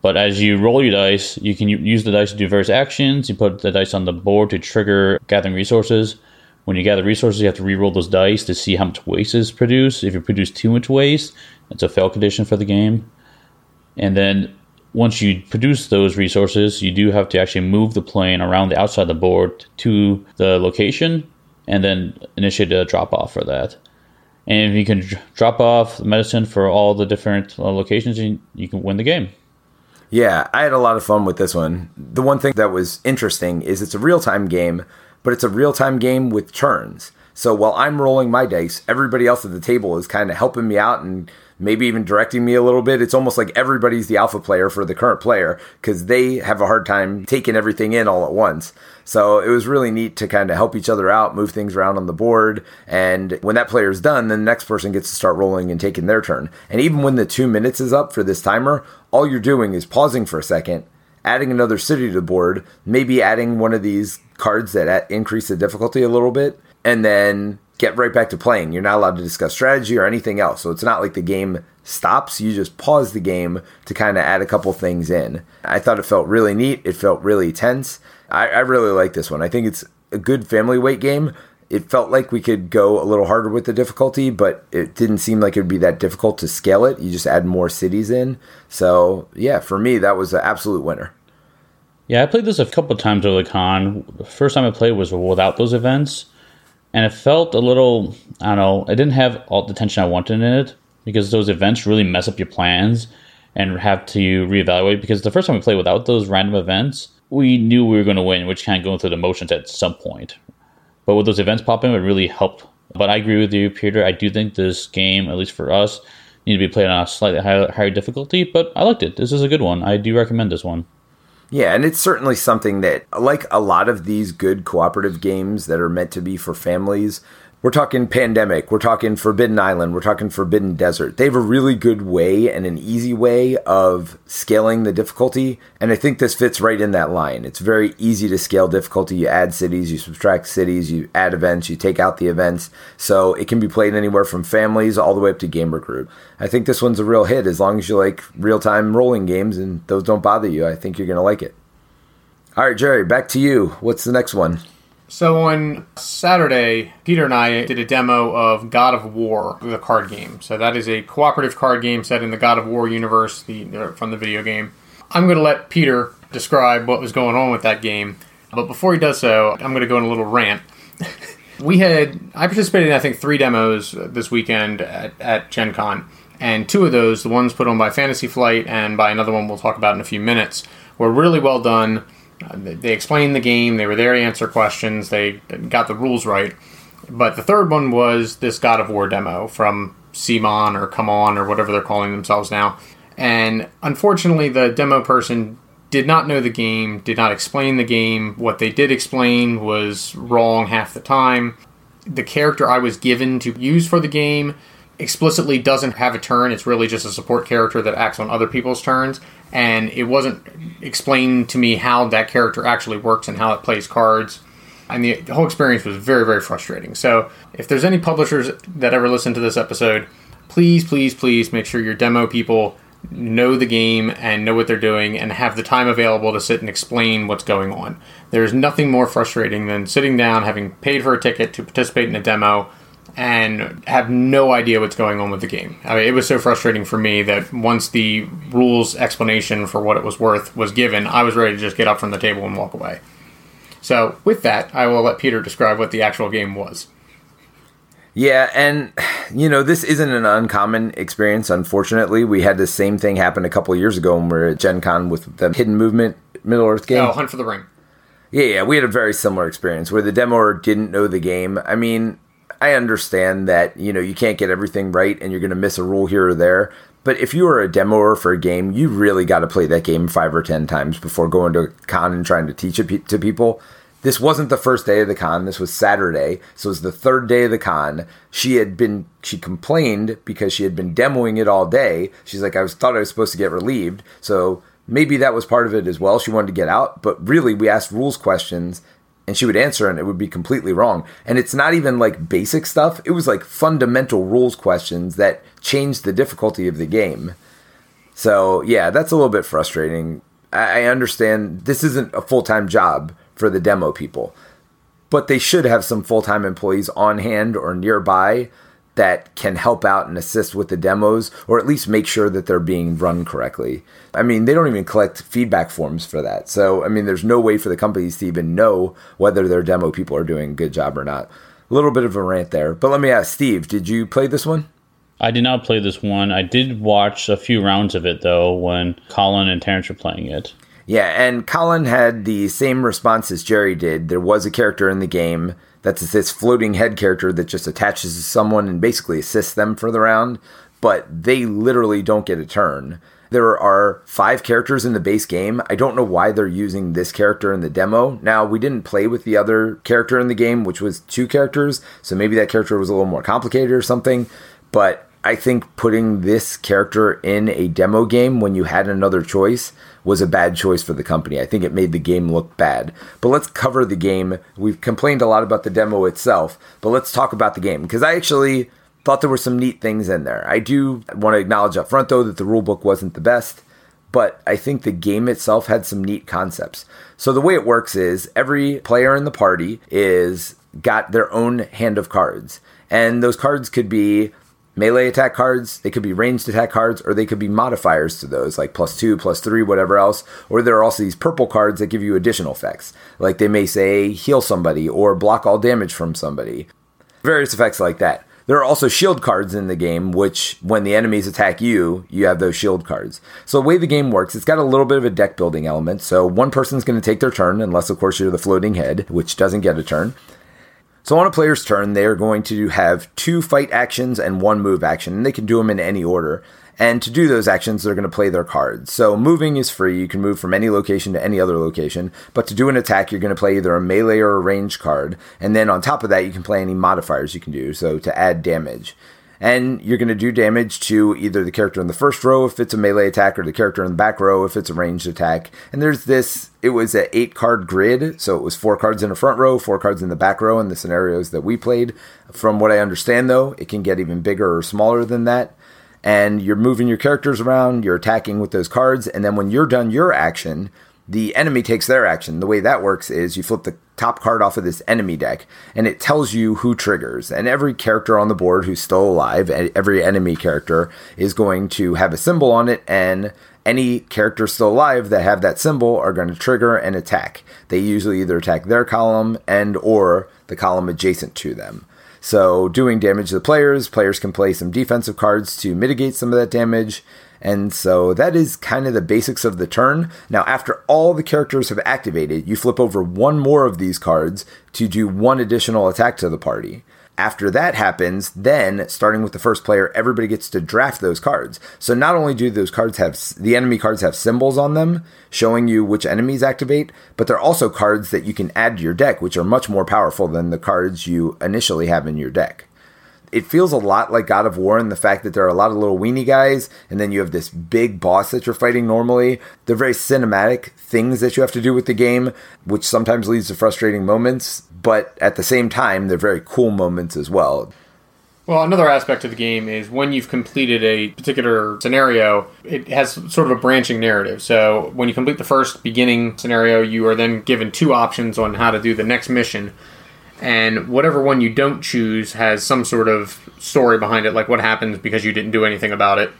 But as you roll your dice, you can use the dice to do various actions. You put the dice on the board to trigger gathering resources. When you gather resources, you have to re-roll those dice to see how much waste is produced. If you produce too much waste, it's a fail condition for the game. And then once you produce those resources, you do have to actually move the plane around the outside of the board to the location and then initiate a drop off for that. And if you can drop off medicine for all the different uh, locations, you can win the game. Yeah, I had a lot of fun with this one. The one thing that was interesting is it's a real time game, but it's a real time game with turns. So while I'm rolling my dice, everybody else at the table is kind of helping me out and maybe even directing me a little bit. It's almost like everybody's the alpha player for the current player because they have a hard time taking everything in all at once. So it was really neat to kind of help each other out, move things around on the board. And when that player is done, then the next person gets to start rolling and taking their turn. And even when the two minutes is up for this timer, all you're doing is pausing for a second, adding another city to the board, maybe adding one of these cards that increase the difficulty a little bit, and then get right back to playing. You're not allowed to discuss strategy or anything else. So it's not like the game stops. You just pause the game to kind of add a couple things in. I thought it felt really neat. It felt really tense. I, I really like this one. I think it's a good family weight game. It felt like we could go a little harder with the difficulty, but it didn't seem like it would be that difficult to scale it. You just add more cities in. So, yeah, for me, that was an absolute winner. Yeah, I played this a couple times over the con. The first time I played was without those events, and it felt a little, I don't know, I didn't have all the tension I wanted in it because those events really mess up your plans and have to reevaluate. Because the first time we played without those random events, we knew we were going to win, which kind of going through the motions at some point. But with those events popping, it really helped. But I agree with you, Peter. I do think this game, at least for us, need to be played on a slightly higher, higher difficulty. But I liked it. This is a good one. I do recommend this one. Yeah, and it's certainly something that, like a lot of these good cooperative games that are meant to be for families, we're talking Pandemic, we're talking Forbidden Island, we're talking Forbidden Desert. They have a really good way and an easy way of scaling the difficulty, and I think this fits right in that line. It's very easy to scale difficulty. You add cities, you subtract cities, you add events, you take out the events, so it can be played anywhere from families all the way up to gamer group. I think this one's a real hit as long as you like real time rolling games and those don't bother you. I think you're going to like it. All right, Jerry, back to you. What's the next one? So on Saturday, Peter and I did a demo of God of War, the card game. So that is a cooperative card game set in the God of War universe the, from the video game. I'm going to let Peter describe what was going on with that game. But before he does so, I'm going to go on a little rant. we had I participated in I think three demos this weekend at, at Gen Con, and two of those, the ones put on by Fantasy Flight and by another one we'll talk about in a few minutes, were really well done uh, they explained the game. They were there to answer questions. They got the rules right. But the third one was this God of War demo from CMON or Come On or whatever they're calling themselves now. And unfortunately, the demo person did not know the game, did not explain the game. What they did explain was wrong half the time. The character I was given to use for the game explicitly doesn't have a turn. It's really just a support character that acts on other people's turns. And it wasn't explained to me how that character actually works and how it plays cards. And the, the whole experience was very, very frustrating. So, if there's any publishers that ever listen to this episode, please, please, please make sure your demo people know the game and know what they're doing and have the time available to sit and explain what's going on. There's nothing more frustrating than sitting down, having paid for a ticket to participate in a demo, and have no idea what's going on with the game. I mean, it was so frustrating for me that once the rules explanation for what it was worth was given, I was ready to just get up from the table and walk away. So, with that, I will let Peter describe what the actual game was. Yeah, and you know, this isn't an uncommon experience. Unfortunately, we had the same thing happen a couple years ago when we were at Gen Con with the Hidden Movement Middle Earth game. Oh, Hunt for the Ring. Yeah, yeah, we had a very similar experience where the demoer didn't know the game. I mean, I understand that you know you can't get everything right and you're going to miss a rule here or there. But if you are a demoer for a game, you really got to play that game five or ten times before going to a con and trying to teach it to people. This wasn't the first day of the con. This was Saturday, so it was the third day of the con. She had been she complained because she had been demoing it all day. She's like, I was thought I was supposed to get relieved, so maybe that was part of it as well. She wanted to get out, but really we asked rules questions and she would answer and it would be completely wrong. And it's not even like basic stuff, it was like fundamental rules questions that changed the difficulty of the game. So, yeah, that's a little bit frustrating. I understand this isn't a full time job for the demo people, but they should have some full time employees on hand or nearby that can help out and assist with the demos or at least make sure that they're being run correctly. I mean, they don't even collect feedback forms for that. So, I mean, there's no way for the companies to even know whether their demo people are doing a good job or not. A little bit of a rant there. But let me ask Steve, did you play this one? I did not play this one. I did watch a few rounds of it though when Colin and Terrence were playing it. Yeah, and Colin had the same response as Jerry did. There was a character in the game that's this floating head character that just attaches to someone and basically assists them for the round, but they literally don't get a turn. There are five characters in the base game. I don't know why they're using this character in the demo. Now, we didn't play with the other character in the game, which was two characters, so maybe that character was a little more complicated or something, but I think putting this character in a demo game when you had another choice was a bad choice for the company. I think it made the game look bad. But let's cover the game. We've complained a lot about the demo itself, but let's talk about the game because I actually thought there were some neat things in there. I do want to acknowledge up front though that the rulebook wasn't the best, but I think the game itself had some neat concepts. So the way it works is every player in the party is got their own hand of cards. And those cards could be melee attack cards, they could be ranged attack cards, or they could be modifiers to those, like plus two, plus three, whatever else. Or there are also these purple cards that give you additional effects. Like they may say heal somebody or block all damage from somebody. Various effects like that. There are also shield cards in the game, which when the enemies attack you, you have those shield cards. So the way the game works, it's got a little bit of a deck building element. So one person's going to take their turn, unless of course you're the floating head, which doesn't get a turn. So on a player's turn, they are going to have two fight actions and one move action, and they can do them in any order. And to do those actions, they're going to play their cards. So moving is free. You can move from any location to any other location. But to do an attack, you're going to play either a melee or a range card. And then on top of that, you can play any modifiers you can do. So to add damage. And you're going to do damage to either the character in the first row if it's a melee attack or the character in the back row if it's a ranged attack. And there's this, it was an eight card grid. So it was four cards in the front row, four cards in the back row in the scenarios that we played. From what I understand, though, it can get even bigger or smaller than that and you're moving your characters around, you're attacking with those cards, and then when you're done your action, the enemy takes their action. The way that works is you flip the top card off of this enemy deck, and it tells you who triggers. And every character on the board who's still alive, every enemy character, is going to have a symbol on it, and any characters still alive that have that symbol are going to trigger and attack. They usually either attack their column and or the column adjacent to them. So, doing damage to the players, players can play some defensive cards to mitigate some of that damage. And so that is kind of the basics of the turn. Now, after all the characters have activated, you flip over one more of these cards to do one additional attack to the party. After that happens, then starting with the first player, everybody gets to draft those cards. So not only do those cards have the enemy cards have symbols on them showing you which enemies activate, but they're also cards that you can add to your deck, which are much more powerful than the cards you initially have in your deck it feels a lot like God of War in the fact that there are a lot of little weenie guys, and then you have this big boss that you're fighting normally. They're very cinematic things that you have to do with the game, which sometimes leads to frustrating moments, but at the same time, they're very cool moments as well. Well, another aspect of the game is when you've completed a particular scenario, it has sort of a branching narrative. So when you complete the first beginning scenario, you are then given two options on how to do the next mission and whatever one you don't choose has some sort of story behind it, like what happens because you didn't do anything about it,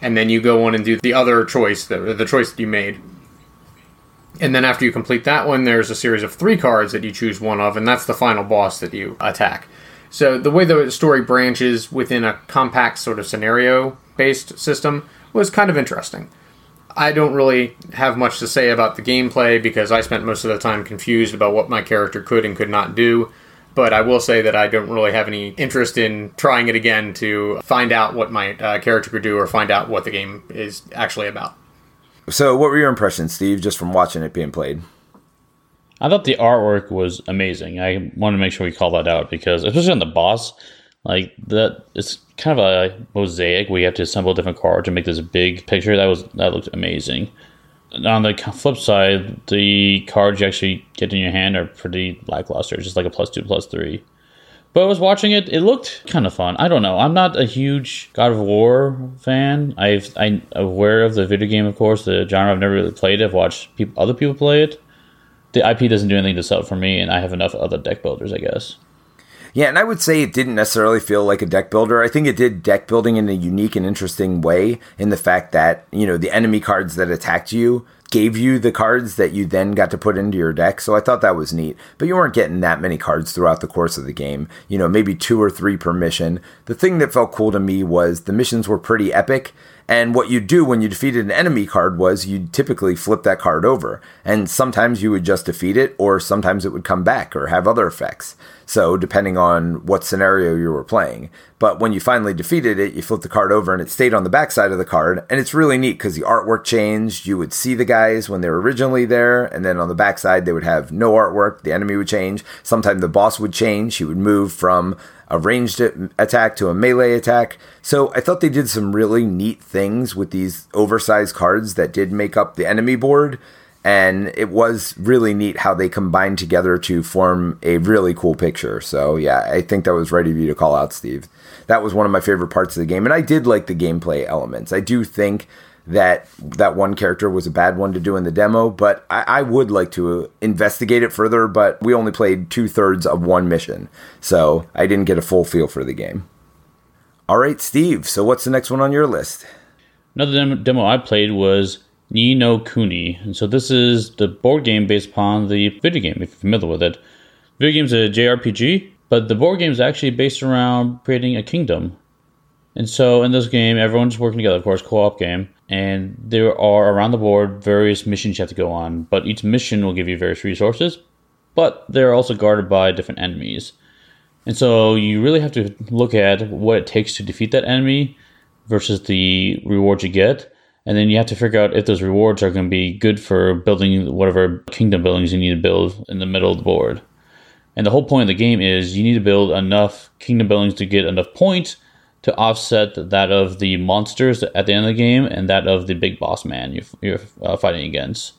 and then you go on and do the other choice, the, the choice that you made. And then after you complete that one, there's a series of three cards that you choose one of, and that's the final boss that you attack. So the way the story branches within a compact sort of scenario based system was kind of interesting. I don't really have much to say about the gameplay because I spent most of the time confused about what my character could and could not do. But I will say that I don't really have any interest in trying it again to find out what my uh, character could do or find out what the game is actually about. So, what were your impressions, Steve, just from watching it being played? I thought the artwork was amazing. I want to make sure we call that out because, especially on the boss, like that, it's kind of a mosaic you have to assemble different cards to make this big picture. That was that looked amazing. On the flip side, the cards you actually get in your hand are pretty lackluster, just like a plus two, plus three. But I was watching it; it looked kind of fun. I don't know. I'm not a huge God of War fan. I've I'm aware of the video game, of course, the genre. I've never really played it. I've watched people, other people play it. The IP doesn't do anything to sell for me, and I have enough other deck builders, I guess. Yeah, and I would say it didn't necessarily feel like a deck builder. I think it did deck building in a unique and interesting way in the fact that, you know, the enemy cards that attacked you gave you the cards that you then got to put into your deck. So I thought that was neat. But you weren't getting that many cards throughout the course of the game. You know, maybe two or three per mission. The thing that felt cool to me was the missions were pretty epic. And what you do when you defeated an enemy card was you typically flip that card over. And sometimes you would just defeat it, or sometimes it would come back or have other effects. So, depending on what scenario you were playing. But when you finally defeated it, you flipped the card over and it stayed on the backside of the card. And it's really neat because the artwork changed. You would see the guys when they were originally there, and then on the backside, they would have no artwork. The enemy would change. Sometimes the boss would change. He would move from a ranged attack to a melee attack. So I thought they did some really neat things with these oversized cards that did make up the enemy board. And it was really neat how they combined together to form a really cool picture. So, yeah, I think that was ready for you to call out, Steve. That was one of my favorite parts of the game. And I did like the gameplay elements. I do think that that one character was a bad one to do in the demo, but I, I would like to investigate it further. But we only played two thirds of one mission, so I didn't get a full feel for the game. All right, Steve. So what's the next one on your list? Another demo I played was Ni no Kuni. And so this is the board game based upon the video game, if you're familiar with it. Video game's a JRPG, but the board game is actually based around creating a kingdom. And so in this game, everyone's working together, of course, co-op game, and there are around the board various missions you have to go on. But each mission will give you various resources, but they're also guarded by different enemies. And so you really have to look at what it takes to defeat that enemy versus the rewards you get. And then you have to figure out if those rewards are going to be good for building whatever kingdom buildings you need to build in the middle of the board. And the whole point of the game is you need to build enough kingdom buildings to get enough points to offset that of the monsters at the end of the game and that of the big boss man you're, you're uh, fighting against.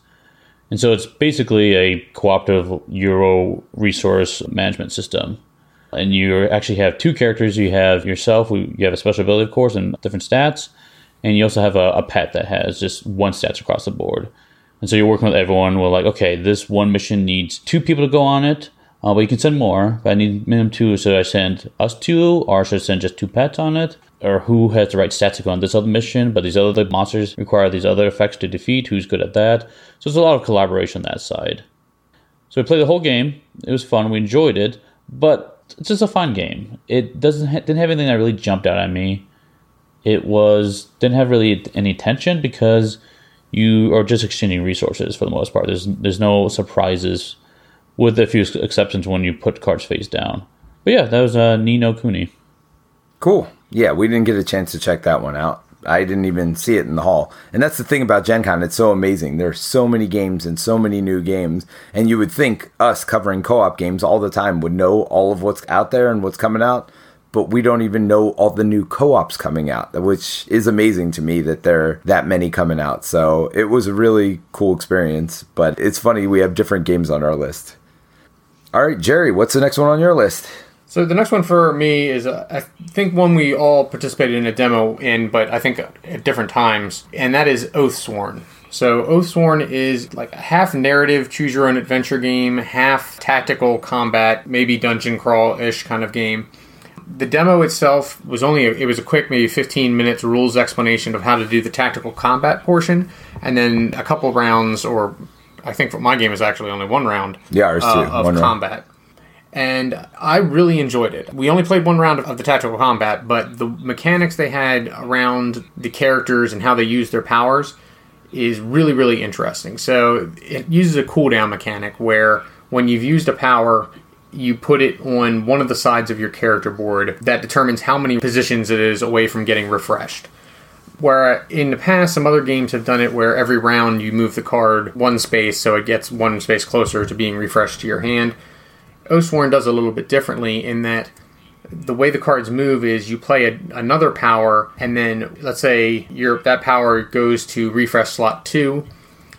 And so it's basically a cooperative Euro resource management system. And you actually have two characters. You have yourself, you have a special ability, of course, and different stats. And you also have a, a pet that has just one stats across the board. And so you're working with everyone. We're like, okay, this one mission needs two people to go on it. Uh, but you can send more. But I need minimum two. So I send us two, or should I send just two pets on it? Or who has the right stats to go on this other mission? But these other monsters require these other effects to defeat. Who's good at that? So there's a lot of collaboration on that side. So we played the whole game. It was fun. We enjoyed it. But it's just a fun game. It doesn't ha- didn't have anything that really jumped out at me. It was didn't have really any tension because you are just exchanging resources for the most part. There's there's no surprises, with a few exceptions when you put cards face down. But yeah, that was uh, Ni no Kuni. Cool. Yeah, we didn't get a chance to check that one out. I didn't even see it in the hall. And that's the thing about Gen Con, it's so amazing. There's so many games and so many new games. And you would think us covering co op games all the time would know all of what's out there and what's coming out. But we don't even know all the new co ops coming out, which is amazing to me that there are that many coming out. So it was a really cool experience. But it's funny, we have different games on our list. All right, Jerry, what's the next one on your list? So the next one for me is, uh, I think, one we all participated in a demo in, but I think at different times, and that is Oathsworn. So Oathsworn is like a half narrative, choose your own adventure game, half tactical combat, maybe dungeon crawl ish kind of game. The demo itself was only a, it was a quick, maybe 15 minutes rules explanation of how to do the tactical combat portion, and then a couple rounds, or I think for my game is actually only one round. Yeah, ours too. Uh, of One round. combat and I really enjoyed it. We only played one round of the tactical combat, but the mechanics they had around the characters and how they use their powers is really, really interesting. So it uses a cooldown mechanic where when you've used a power, you put it on one of the sides of your character board that determines how many positions it is away from getting refreshed. Where in the past, some other games have done it where every round you move the card one space so it gets one space closer to being refreshed to your hand. Oathsworn does a little bit differently in that the way the cards move is you play a, another power, and then let's say your that power goes to refresh slot two.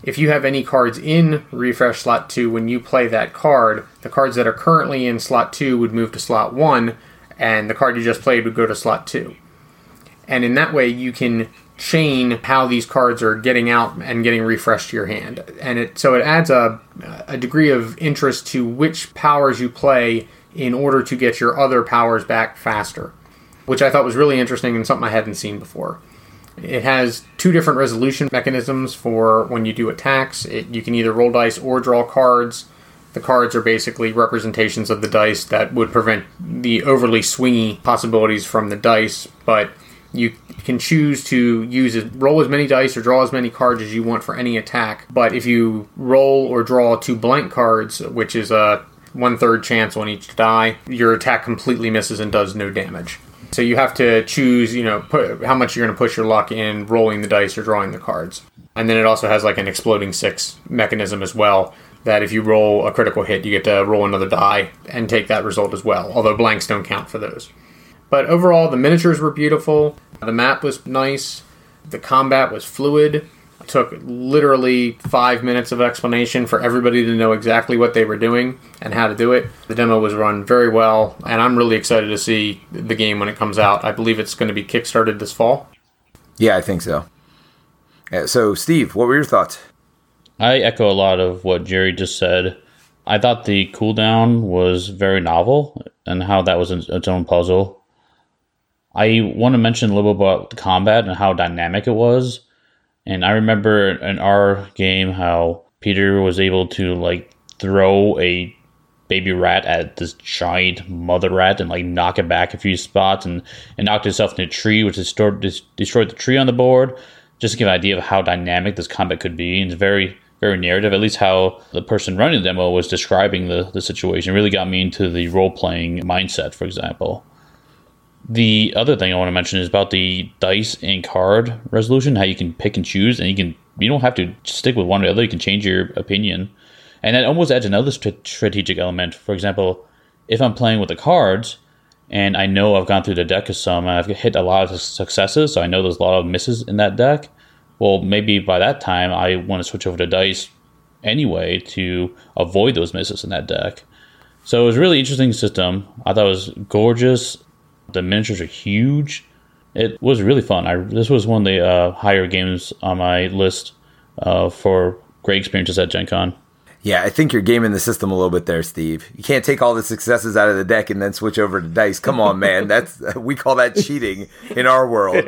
If you have any cards in refresh slot two when you play that card, the cards that are currently in slot two would move to slot one, and the card you just played would go to slot two. And in that way, you can chain how these cards are getting out and getting refreshed to your hand. And it so it adds a, a degree of interest to which powers you play in order to get your other powers back faster, which I thought was really interesting and something I hadn't seen before. It has two different resolution mechanisms for when you do attacks. It, you can either roll dice or draw cards. The cards are basically representations of the dice that would prevent the overly swingy possibilities from the dice, but you can choose to use it, roll as many dice or draw as many cards as you want for any attack. But if you roll or draw two blank cards, which is a one third chance on each die, your attack completely misses and does no damage. So you have to choose, you know, put, how much you're going to push your luck in rolling the dice or drawing the cards. And then it also has like an exploding six mechanism as well. That if you roll a critical hit, you get to roll another die and take that result as well. Although blanks don't count for those. But overall, the miniatures were beautiful. The map was nice. The combat was fluid. It took literally five minutes of explanation for everybody to know exactly what they were doing and how to do it. The demo was run very well, and I'm really excited to see the game when it comes out. I believe it's going to be kickstarted this fall. Yeah, I think so. So, Steve, what were your thoughts? I echo a lot of what Jerry just said. I thought the cooldown was very novel and how that was its own puzzle. I want to mention a little bit about the combat and how dynamic it was. And I remember in our game how Peter was able to like throw a baby rat at this giant mother rat and like knock it back a few spots and, and knocked itself in a tree, which destroyed, destroyed the tree on the board. Just to give an idea of how dynamic this combat could be. And it's very very narrative. At least how the person running the demo was describing the, the situation really got me into the role playing mindset, for example. The other thing I want to mention is about the dice and card resolution, how you can pick and choose, and you can you don't have to stick with one or the other. You can change your opinion, and that almost adds another st- strategic element. For example, if I'm playing with the cards, and I know I've gone through the deck of some, I've hit a lot of successes, so I know there's a lot of misses in that deck well, maybe by that time I want to switch over to dice anyway to avoid those misses in that deck. So it was a really interesting system. I thought it was gorgeous. The miniatures are huge. It was really fun. I this was one of the uh, higher games on my list uh, for great experiences at Gen Con. Yeah, I think you're gaming the system a little bit there, Steve. You can't take all the successes out of the deck and then switch over to dice. Come on, man. That's we call that cheating in our world.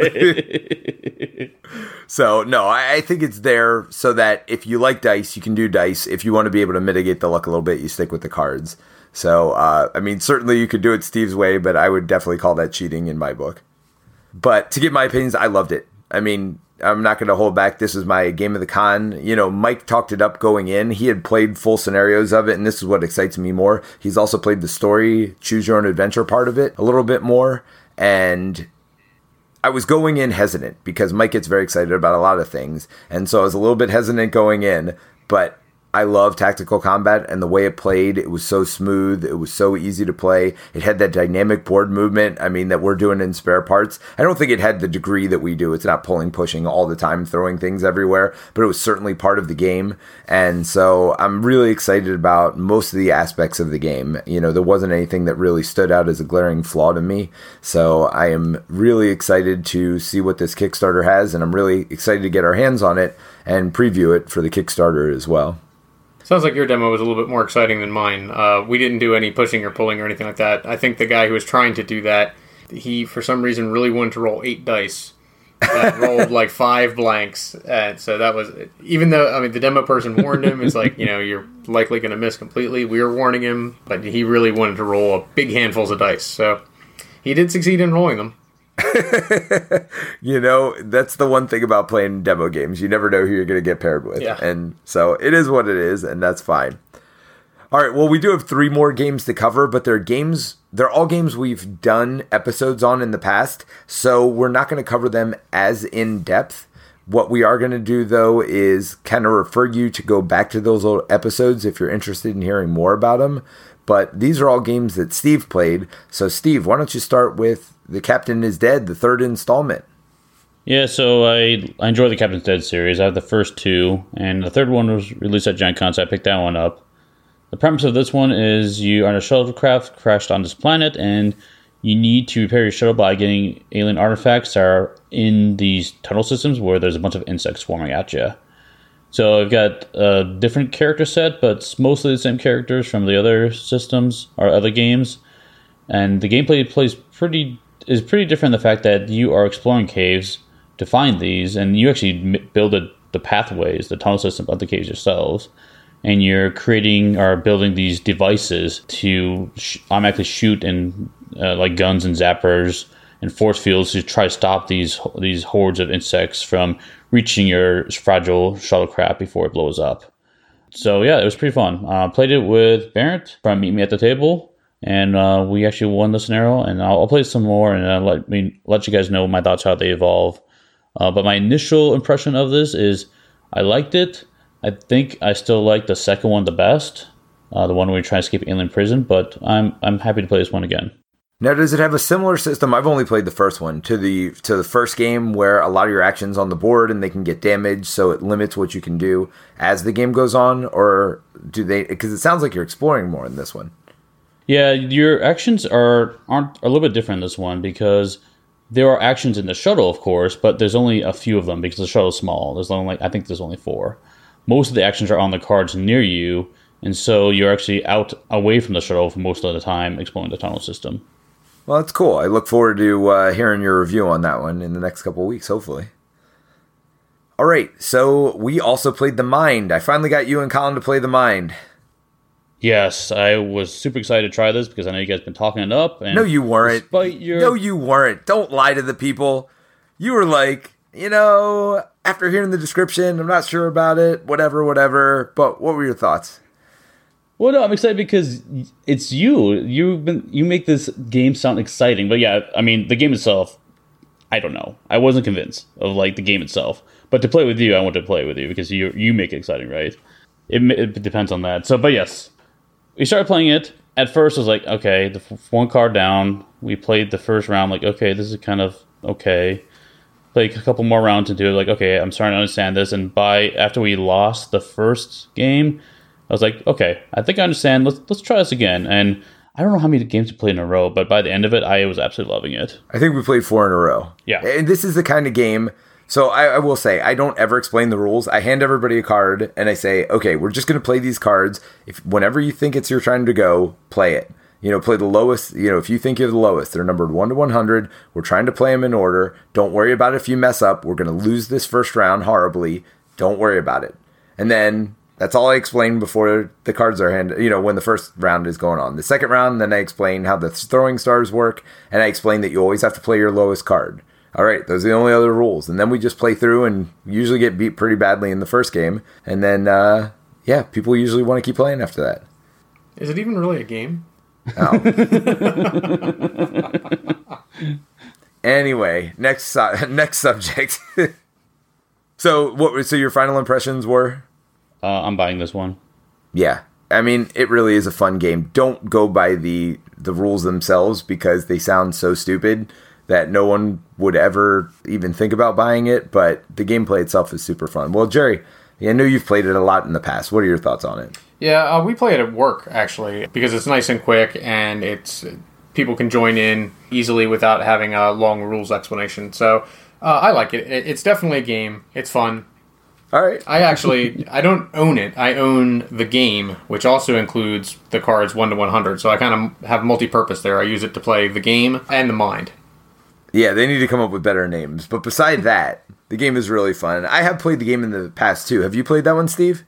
so no, I, I, think it's there so that if you like dice, you can do dice. If you want to be able to mitigate the luck a little bit, you stick with the cards. So uh, I mean, certainly you could do it Steve's way, but I would definitely call that cheating in my book. But to give my opinions, I loved it. I mean, I'm not going to hold back. This is my game of the con. You know, Mike talked it up going in. He had played full scenarios of it, and this is what excites me more. He's also played the story, choose your own adventure part of it a little bit more. And I was going in hesitant because Mike gets very excited about a lot of things. And so I was a little bit hesitant going in, but I love tactical combat and the way it played. It was so smooth. It was so easy to play. It had that dynamic board movement. I mean, that we're doing in spare parts. I don't think it had the degree that we do. It's not pulling, pushing all the time, throwing things everywhere, but it was certainly part of the game. And so I'm really excited about most of the aspects of the game. You know, there wasn't anything that really stood out as a glaring flaw to me. So I am really excited to see what this Kickstarter has, and I'm really excited to get our hands on it and preview it for the Kickstarter as well. Sounds like your demo was a little bit more exciting than mine. Uh, we didn't do any pushing or pulling or anything like that. I think the guy who was trying to do that, he for some reason really wanted to roll eight dice. rolled like five blanks, and so that was even though I mean the demo person warned him. It's like you know you're likely going to miss completely. We were warning him, but he really wanted to roll a big handfuls of dice. So he did succeed in rolling them. you know, that's the one thing about playing demo games. You never know who you're going to get paired with. Yeah. And so it is what it is, and that's fine. All right, well, we do have three more games to cover, but they're games, they're all games we've done episodes on in the past, so we're not going to cover them as in depth. What we are going to do, though, is kind of refer you to go back to those old episodes if you're interested in hearing more about them. But these are all games that Steve played. So, Steve, why don't you start with The Captain is Dead, the third installment? Yeah, so I, I enjoy the Captain's Dead series. I have the first two, and the third one was released at Gen Con, so I picked that one up. The premise of this one is you are on a shuttlecraft crashed on this planet, and you need to repair your shuttle by getting alien artifacts that are in these tunnel systems where there's a bunch of insects swarming at you. So I've got a different character set, but mostly the same characters from the other systems or other games. And the gameplay plays pretty is pretty different. The fact that you are exploring caves to find these, and you actually build a, the pathways, the tunnel system of the caves yourselves, and you're creating or building these devices to sh- automatically shoot and uh, like guns and zappers and force fields to try to stop these these hordes of insects from reaching your fragile shuttlecraft before it blows up. So yeah, it was pretty fun. Uh, played it with Barrett from Meet Me at the Table, and uh, we actually won the scenario. And I'll, I'll play some more and uh, let me let you guys know my thoughts how they evolve. Uh, but my initial impression of this is I liked it. I think I still like the second one the best, uh, the one where we try to escape alien prison. But I'm I'm happy to play this one again. Now, does it have a similar system? I've only played the first one to the to the first game, where a lot of your actions on the board and they can get damaged, so it limits what you can do as the game goes on. Or do they? Because it sounds like you're exploring more in this one. Yeah, your actions are aren't a little bit different in this one because there are actions in the shuttle, of course, but there's only a few of them because the shuttle's small. There's only, I think, there's only four. Most of the actions are on the cards near you, and so you're actually out away from the shuttle for most of the time, exploring the tunnel system. Well, that's cool. I look forward to uh, hearing your review on that one in the next couple weeks, hopefully. All right, so we also played the Mind. I finally got you and Colin to play the Mind. Yes, I was super excited to try this because I know you guys been talking it up. no, you weren't. Your... No, you weren't. Don't lie to the people. You were like, you know, after hearing the description, I'm not sure about it. Whatever, whatever. But what were your thoughts? Well, no, I'm excited because it's you. You've been you make this game sound exciting. But yeah, I mean, the game itself, I don't know. I wasn't convinced of like the game itself. But to play with you, I want to play with you because you you make it exciting, right? It, it depends on that. So, but yes, we started playing it. At first, I was like, okay, the one card down. We played the first round, like, okay, this is kind of okay. Like a couple more rounds into it, like, okay, I'm starting to understand this. And by after we lost the first game, I was like, okay, I think I understand. Let's let's try this again. And I don't know how many games we played in a row, but by the end of it, I was absolutely loving it. I think we played four in a row. Yeah, and this is the kind of game so I, I, will say I don't ever explain the rules. I hand everybody a card and I say, okay, we're just going to play these cards. If whenever you think it's your time to go, play it. You know, play the lowest. You know, if you think you're the lowest, they're numbered one to one hundred. We're trying to play them in order. Don't worry about it if you mess up. We're going to lose this first round horribly. Don't worry about it. And then that's all I explain before the cards are handed. You know, when the first round is going on. The second round, then I explain how the throwing stars work, and I explain that you always have to play your lowest card all right, those are the only other rules. And then we just play through and usually get beat pretty badly in the first game. And then, uh, yeah, people usually want to keep playing after that. Is it even really a game? Oh. anyway, next su- next subject. so, what? So your final impressions were? Uh, I'm buying this one. Yeah, I mean, it really is a fun game. Don't go by the the rules themselves because they sound so stupid that no one would ever even think about buying it, but the gameplay itself is super fun. Well, Jerry, I know you've played it a lot in the past. What are your thoughts on it? Yeah, uh, we play it at work actually because it's nice and quick, and it's people can join in easily without having a long rules explanation. So uh, I like it. It's definitely a game. It's fun. All right. I actually I don't own it. I own the game, which also includes the cards one to one hundred. So I kind of have multi-purpose there. I use it to play the game and the mind. Yeah, they need to come up with better names. But beside that, the game is really fun. I have played the game in the past too. Have you played that one, Steve?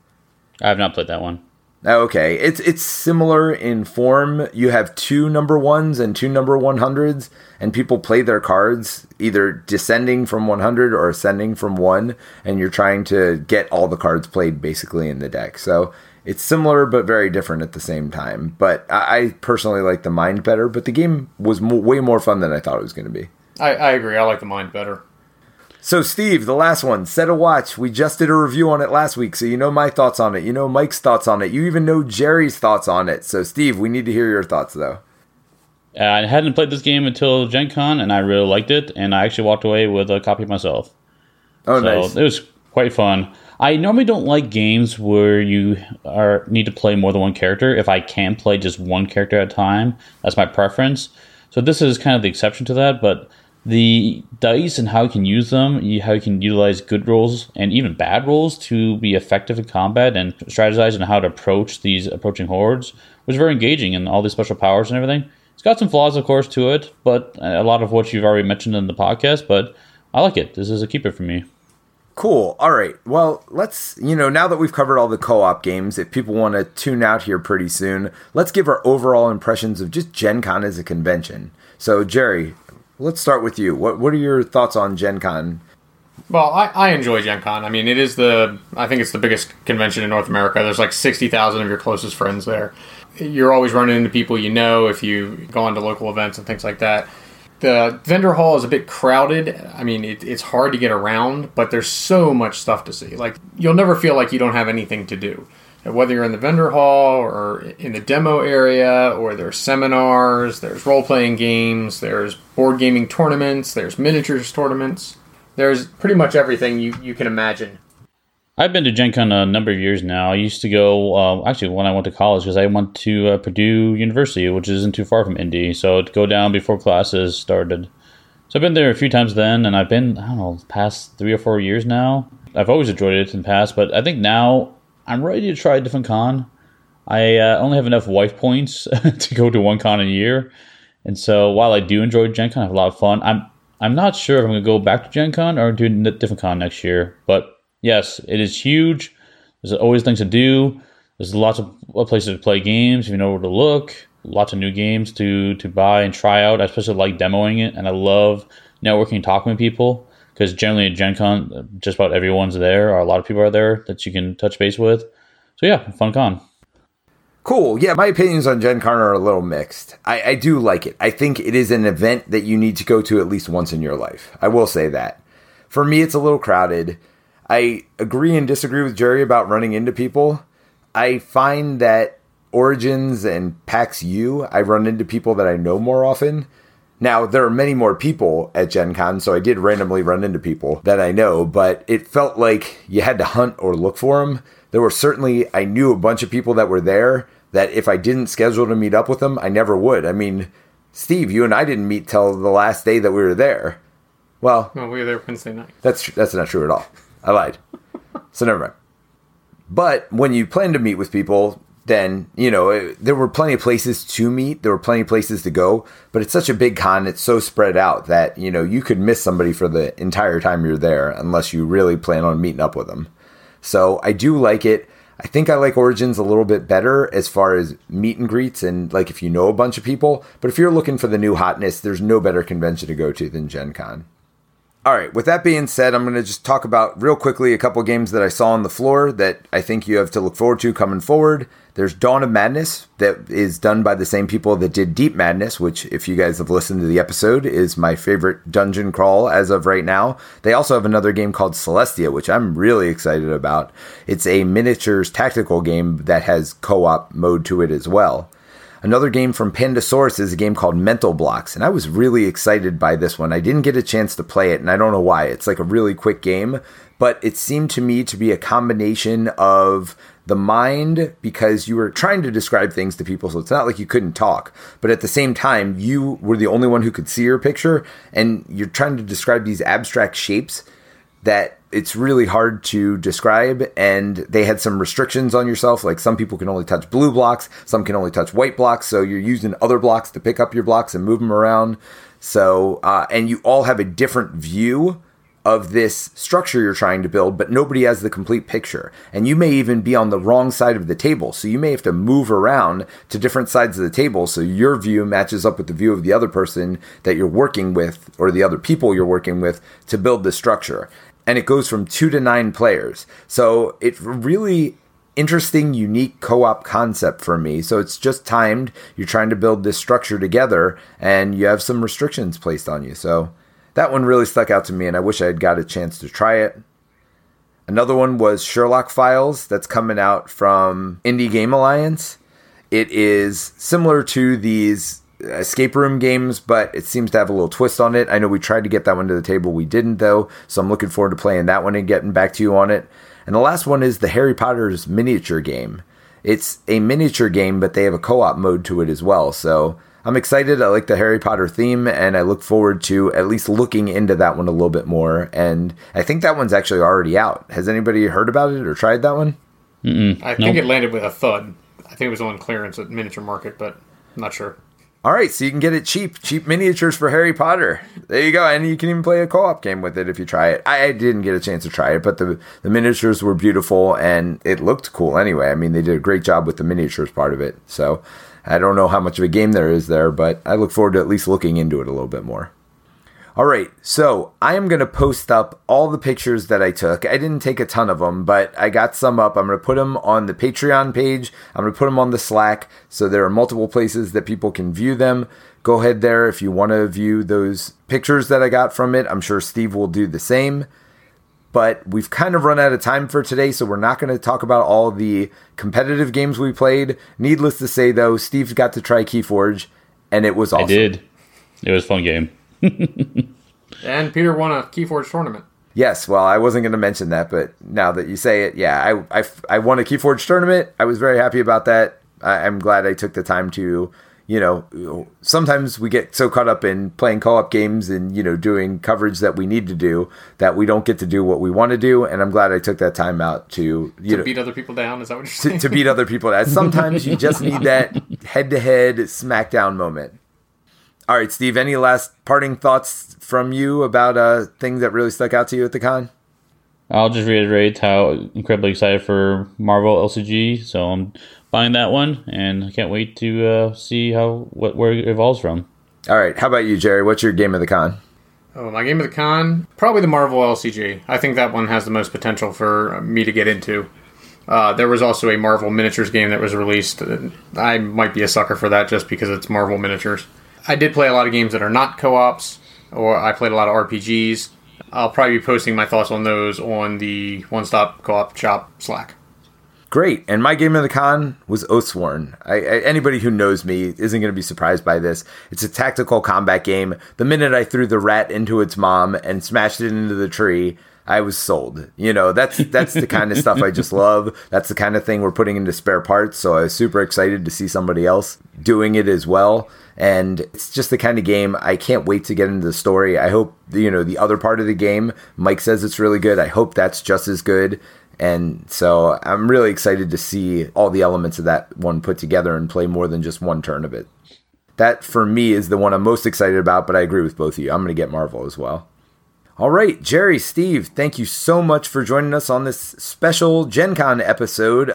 I have not played that one. Oh, okay, it's it's similar in form. You have two number ones and two number one hundreds, and people play their cards either descending from one hundred or ascending from one, and you're trying to get all the cards played basically in the deck. So it's similar but very different at the same time. But I, I personally like the mind better. But the game was mo- way more fun than I thought it was going to be. I, I agree. I like the mind better. So, Steve, the last one, Set a Watch. We just did a review on it last week, so you know my thoughts on it. You know Mike's thoughts on it. You even know Jerry's thoughts on it. So, Steve, we need to hear your thoughts, though. Uh, I hadn't played this game until Gen Con, and I really liked it, and I actually walked away with a copy myself. Oh, so nice. It was quite fun. I normally don't like games where you are need to play more than one character. If I can play just one character at a time, that's my preference. So this is kind of the exception to that, but the dice and how you can use them, how you can utilize good rolls and even bad rolls to be effective in combat and strategize on how to approach these approaching hordes was very engaging and all these special powers and everything. It's got some flaws, of course, to it, but a lot of what you've already mentioned in the podcast. But I like it. This is a keeper for me. Cool. All right. Well, let's, you know, now that we've covered all the co op games, if people want to tune out here pretty soon, let's give our overall impressions of just Gen Con as a convention. So, Jerry, let's start with you. What what are your thoughts on Gen Con? Well, I, I enjoy Gen Con. I mean, it is the I think it's the biggest convention in North America. There's like sixty thousand of your closest friends there. You're always running into people you know if you go on to local events and things like that. The vendor hall is a bit crowded. I mean, it, it's hard to get around, but there's so much stuff to see. Like you'll never feel like you don't have anything to do whether you're in the vendor hall or in the demo area or there's seminars there's role-playing games there's board gaming tournaments there's miniatures tournaments there's pretty much everything you, you can imagine. I've been to gen con a number of years now. I used to go uh, actually when i went to college because i went to uh, purdue university which isn't too far from indy. So to go down before classes started. So I've been there a few times then, and I've been I don't know past three or four years now. I've always enjoyed it in the past, but I think now I'm ready to try a different con. I uh, only have enough wife points to go to one con a year, and so while I do enjoy Gen Con, I have a lot of fun. I'm I'm not sure if I'm going to go back to Gen Con or do a different con next year. But yes, it is huge. There's always things to do. There's lots of places to play games if you know where to look. Lots of new games to to buy and try out. I especially like demoing it, and I love networking and talking with people because generally at Gen Con, just about everyone's there, or a lot of people are there that you can touch base with. So yeah, fun con. Cool. Yeah, my opinions on Gen Con are a little mixed. I, I do like it. I think it is an event that you need to go to at least once in your life. I will say that. For me, it's a little crowded. I agree and disagree with Jerry about running into people. I find that Origins and PAX U, I run into people that I know more often. Now, there are many more people at Gen Con, so I did randomly run into people that I know, but it felt like you had to hunt or look for them there were certainly, I knew a bunch of people that were there that if I didn't schedule to meet up with them, I never would. I mean, Steve, you and I didn't meet till the last day that we were there. Well, well we were there Wednesday night. That's that's not true at all. I lied. so never mind. But when you plan to meet with people, then you know it, there were plenty of places to meet. There were plenty of places to go. But it's such a big con. It's so spread out that you know you could miss somebody for the entire time you're there unless you really plan on meeting up with them. So I do like it. I think I like Origins a little bit better as far as meet and greets and like if you know a bunch of people. But if you're looking for the new hotness, there's no better convention to go to than Gen Con. All right, with that being said, I'm going to just talk about real quickly a couple games that I saw on the floor that I think you have to look forward to coming forward. There's Dawn of Madness that is done by the same people that did Deep Madness, which, if you guys have listened to the episode, is my favorite dungeon crawl as of right now. They also have another game called Celestia, which I'm really excited about. It's a miniatures tactical game that has co op mode to it as well. Another game from Pandasaurus is a game called Mental Blocks, and I was really excited by this one. I didn't get a chance to play it, and I don't know why. It's like a really quick game, but it seemed to me to be a combination of the mind because you were trying to describe things to people, so it's not like you couldn't talk, but at the same time, you were the only one who could see your picture, and you're trying to describe these abstract shapes that it's really hard to describe and they had some restrictions on yourself. Like some people can only touch blue blocks some can only touch white blocks so you're using other blocks to pick up your blocks and move them around. So uh, and you all have a different view of this structure you're trying to build, but nobody has the complete picture. And you may even be on the wrong side of the table. So you may have to move around to different sides of the table so your view matches up with the view of the other person that you're working with or the other people you're working with to build the structure and it goes from two to nine players. So it's really interesting, unique co-op concept for me. So it's just timed. You're trying to build this structure together, and you have some restrictions placed on you. So that one really stuck out to me, and I wish I had got a chance to try it. Another one was Sherlock Files that's coming out from Indie Game Alliance. It is similar to these escape room games, but it seems to have a little twist on it. I know we tried to get that one to the table, we didn't though, so I'm looking forward to playing that one and getting back to you on it. And the last one is the Harry Potter's miniature game. It's a miniature game, but they have a co-op mode to it as well. So I'm excited. I like the Harry Potter theme, and I look forward to at least looking into that one a little bit more. And I think that one's actually already out. Has anybody heard about it or tried that one? Mm-mm. I think nope. it landed with a thud. I think it was on clearance at Miniature Market, but I'm not sure. All right, so you can get it cheap, cheap miniatures for Harry Potter. There you go, and you can even play a co-op game with it if you try it. I, I, didn't get a chance to try it, but the the miniatures were beautiful and it looked cool anyway. I mean, they did a great job with the miniatures part of it. So I don't know how much of a game there is there, but I look forward to at least looking into it a little bit more. All right, so I am going to post up all the pictures that I took. I didn't take a ton of them, but I got some up. I'm going to put them on the Patreon page. I'm going to put them on the Slack, so there are multiple places that people can view them. Go ahead there if you want to view those pictures that I got from it. I'm sure Steve will do the same. But we've kind of run out of time for today, so we're not going to talk about all the competitive games we played. Needless to say, though, Steve got to try Keyforge, and it was awesome. I did. It was a fun game. and Peter won a Keyforge tournament. Yes, well, I wasn't going to mention that, but now that you say it, yeah, I, I, I won a Keyforge tournament. I was very happy about that. I, I'm glad I took the time to, you you know, sometimes we get so caught up in playing co-op games and you know doing coverage that we need to do that we don't get to do what we want to do. And I'm glad I took that time out to you to know beat other people down. Is that what you're saying? to, to beat other people. That sometimes you just need that head-to-head smackdown moment. All right, Steve. Any last parting thoughts from you about a thing that really stuck out to you at the con? I'll just reiterate how incredibly excited for Marvel LCG. So I'm buying that one, and I can't wait to uh, see how what where it evolves from. All right. How about you, Jerry? What's your game of the con? Oh, my game of the con? Probably the Marvel LCG. I think that one has the most potential for me to get into. Uh, there was also a Marvel miniatures game that was released. I might be a sucker for that just because it's Marvel miniatures. I did play a lot of games that are not co ops, or I played a lot of RPGs. I'll probably be posting my thoughts on those on the One Stop Co op Shop Slack. Great. And my game of the con was Oathsworn. I, I, anybody who knows me isn't going to be surprised by this. It's a tactical combat game. The minute I threw the rat into its mom and smashed it into the tree, I was sold. You know, that's that's the kind of stuff I just love. That's the kind of thing we're putting into spare parts. So I was super excited to see somebody else doing it as well. And it's just the kind of game I can't wait to get into the story. I hope you know the other part of the game. Mike says it's really good. I hope that's just as good. And so I'm really excited to see all the elements of that one put together and play more than just one turn of it. That for me is the one I'm most excited about, but I agree with both of you. I'm going to get Marvel as well. All right, Jerry, Steve, thank you so much for joining us on this special Gen Con episode.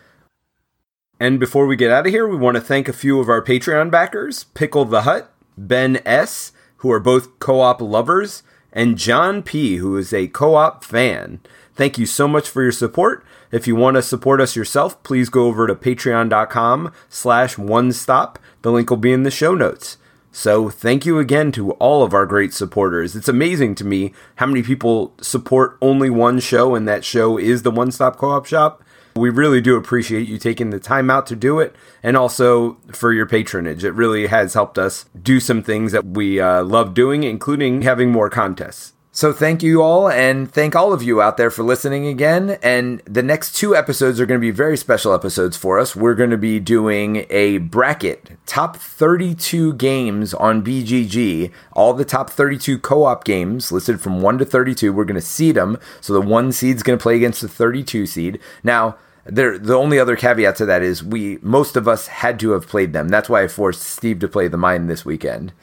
And before we get out of here, we want to thank a few of our Patreon backers Pickle the Hut, Ben S., who are both co op lovers, and John P., who is a co op fan. Thank you so much for your support. If you want to support us yourself, please go over to patreon.com slash one stop. The link will be in the show notes. So thank you again to all of our great supporters. It's amazing to me how many people support only one show, and that show is the One Stop Co-op Shop. We really do appreciate you taking the time out to do it, and also for your patronage. It really has helped us do some things that we uh, love doing, including having more contests. So thank you all, and thank all of you out there for listening again. And the next two episodes are going to be very special episodes for us. We're going to be doing a bracket, top 32 games on BGG, all the top 32 co-op games listed from 1 to 32. We're going to seed them, so the 1 seed's going to play against the 32 seed. Now, there, the only other caveat to that is we most of us had to have played them. That's why I forced Steve to play the Mind this weekend.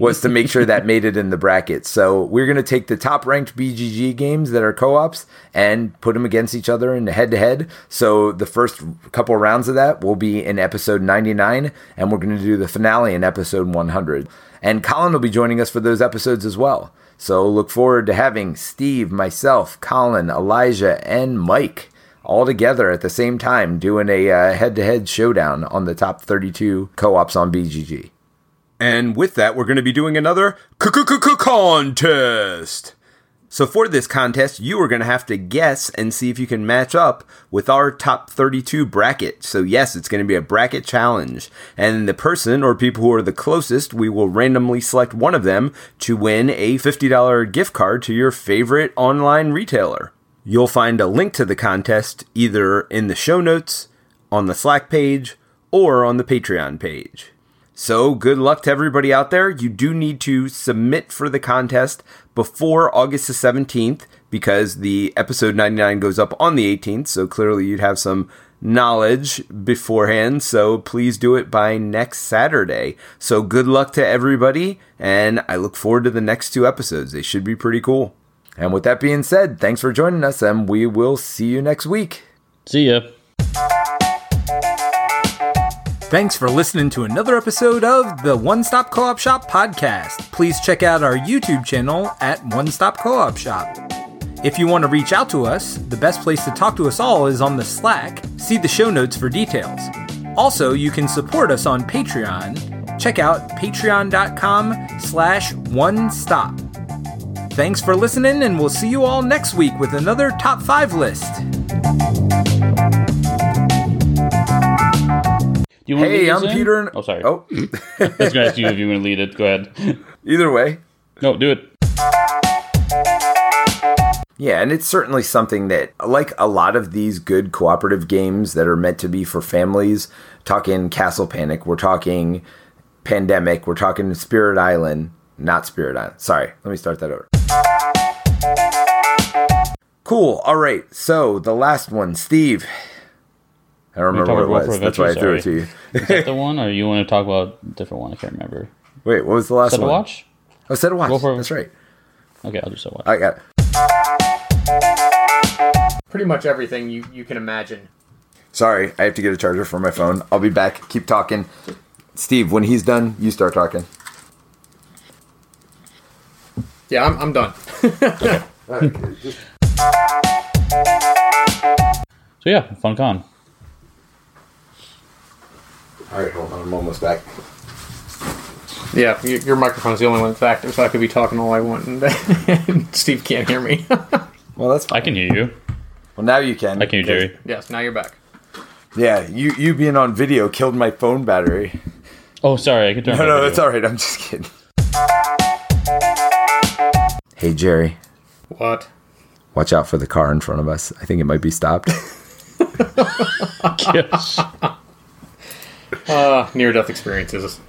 Was to make sure that made it in the bracket. So we're going to take the top ranked BGG games that are co-ops and put them against each other in head to head. So the first couple rounds of that will be in episode 99 and we're going to do the finale in episode 100. And Colin will be joining us for those episodes as well. So look forward to having Steve, myself, Colin, Elijah, and Mike all together at the same time doing a head to head showdown on the top 32 co ops on BGG. And with that, we're going to be doing another contest. So for this contest, you are going to have to guess and see if you can match up with our top 32 bracket. So yes, it's going to be a bracket challenge. And the person or people who are the closest, we will randomly select one of them to win a $50 gift card to your favorite online retailer. You'll find a link to the contest either in the show notes, on the Slack page, or on the Patreon page. So, good luck to everybody out there. You do need to submit for the contest before August the 17th because the episode 99 goes up on the 18th. So, clearly, you'd have some knowledge beforehand. So, please do it by next Saturday. So, good luck to everybody. And I look forward to the next two episodes. They should be pretty cool. And with that being said, thanks for joining us, and we will see you next week. See ya. Thanks for listening to another episode of the One Stop Co op Shop podcast. Please check out our YouTube channel at One Stop Co op Shop. If you want to reach out to us, the best place to talk to us all is on the Slack. See the show notes for details. Also, you can support us on Patreon. Check out patreon.com slash one stop. Thanks for listening, and we'll see you all next week with another top five list. Do you want Hey, to I'm in? Peter. And- Oh, sorry. Oh, I was going to ask you if you want to lead it. Go ahead. either way. No, do it. Yeah, and it's certainly something that, like a lot of these good cooperative games that are meant to be for families, talking Castle Panic, we're talking pandemic. We're talking Spirit Island, not Spirit Island. Sorry, let me start that over. Cool. All right. So the last one, Steve. I don't remember what it Roll for was. That's why I threw it to you. Is that the one, or you want to talk about a different one? I can't remember. Wait, what was the last one? Set a one? watch? Oh, set a watch. Roll for- That's right. Okay, I'll do set a watch. I got. Pretty much everything you, you can imagine. Sorry, I have to get a charger for my phone. I'll be back. Keep talking. Steve, when he's done, you start talking. Yeah, I'm, I'm done. So yeah, fun con. All right, hold on. I'm almost back. Yeah, your, your microphone's the only one that's active, so I could be talking all I want, and, and Steve can't hear me. Well, that's fine. I can hear you. Well, now you can. I can hear Jerry. yes, now you're back. Yeah, you you being on video killed my phone battery. Oh, sorry, I can turn. No, my no, video. it's all right. I'm just kidding. Hey, Jerry. What? Watch out for the car in front of us. I think it might be stopped. Yes. Uh, near death experiences.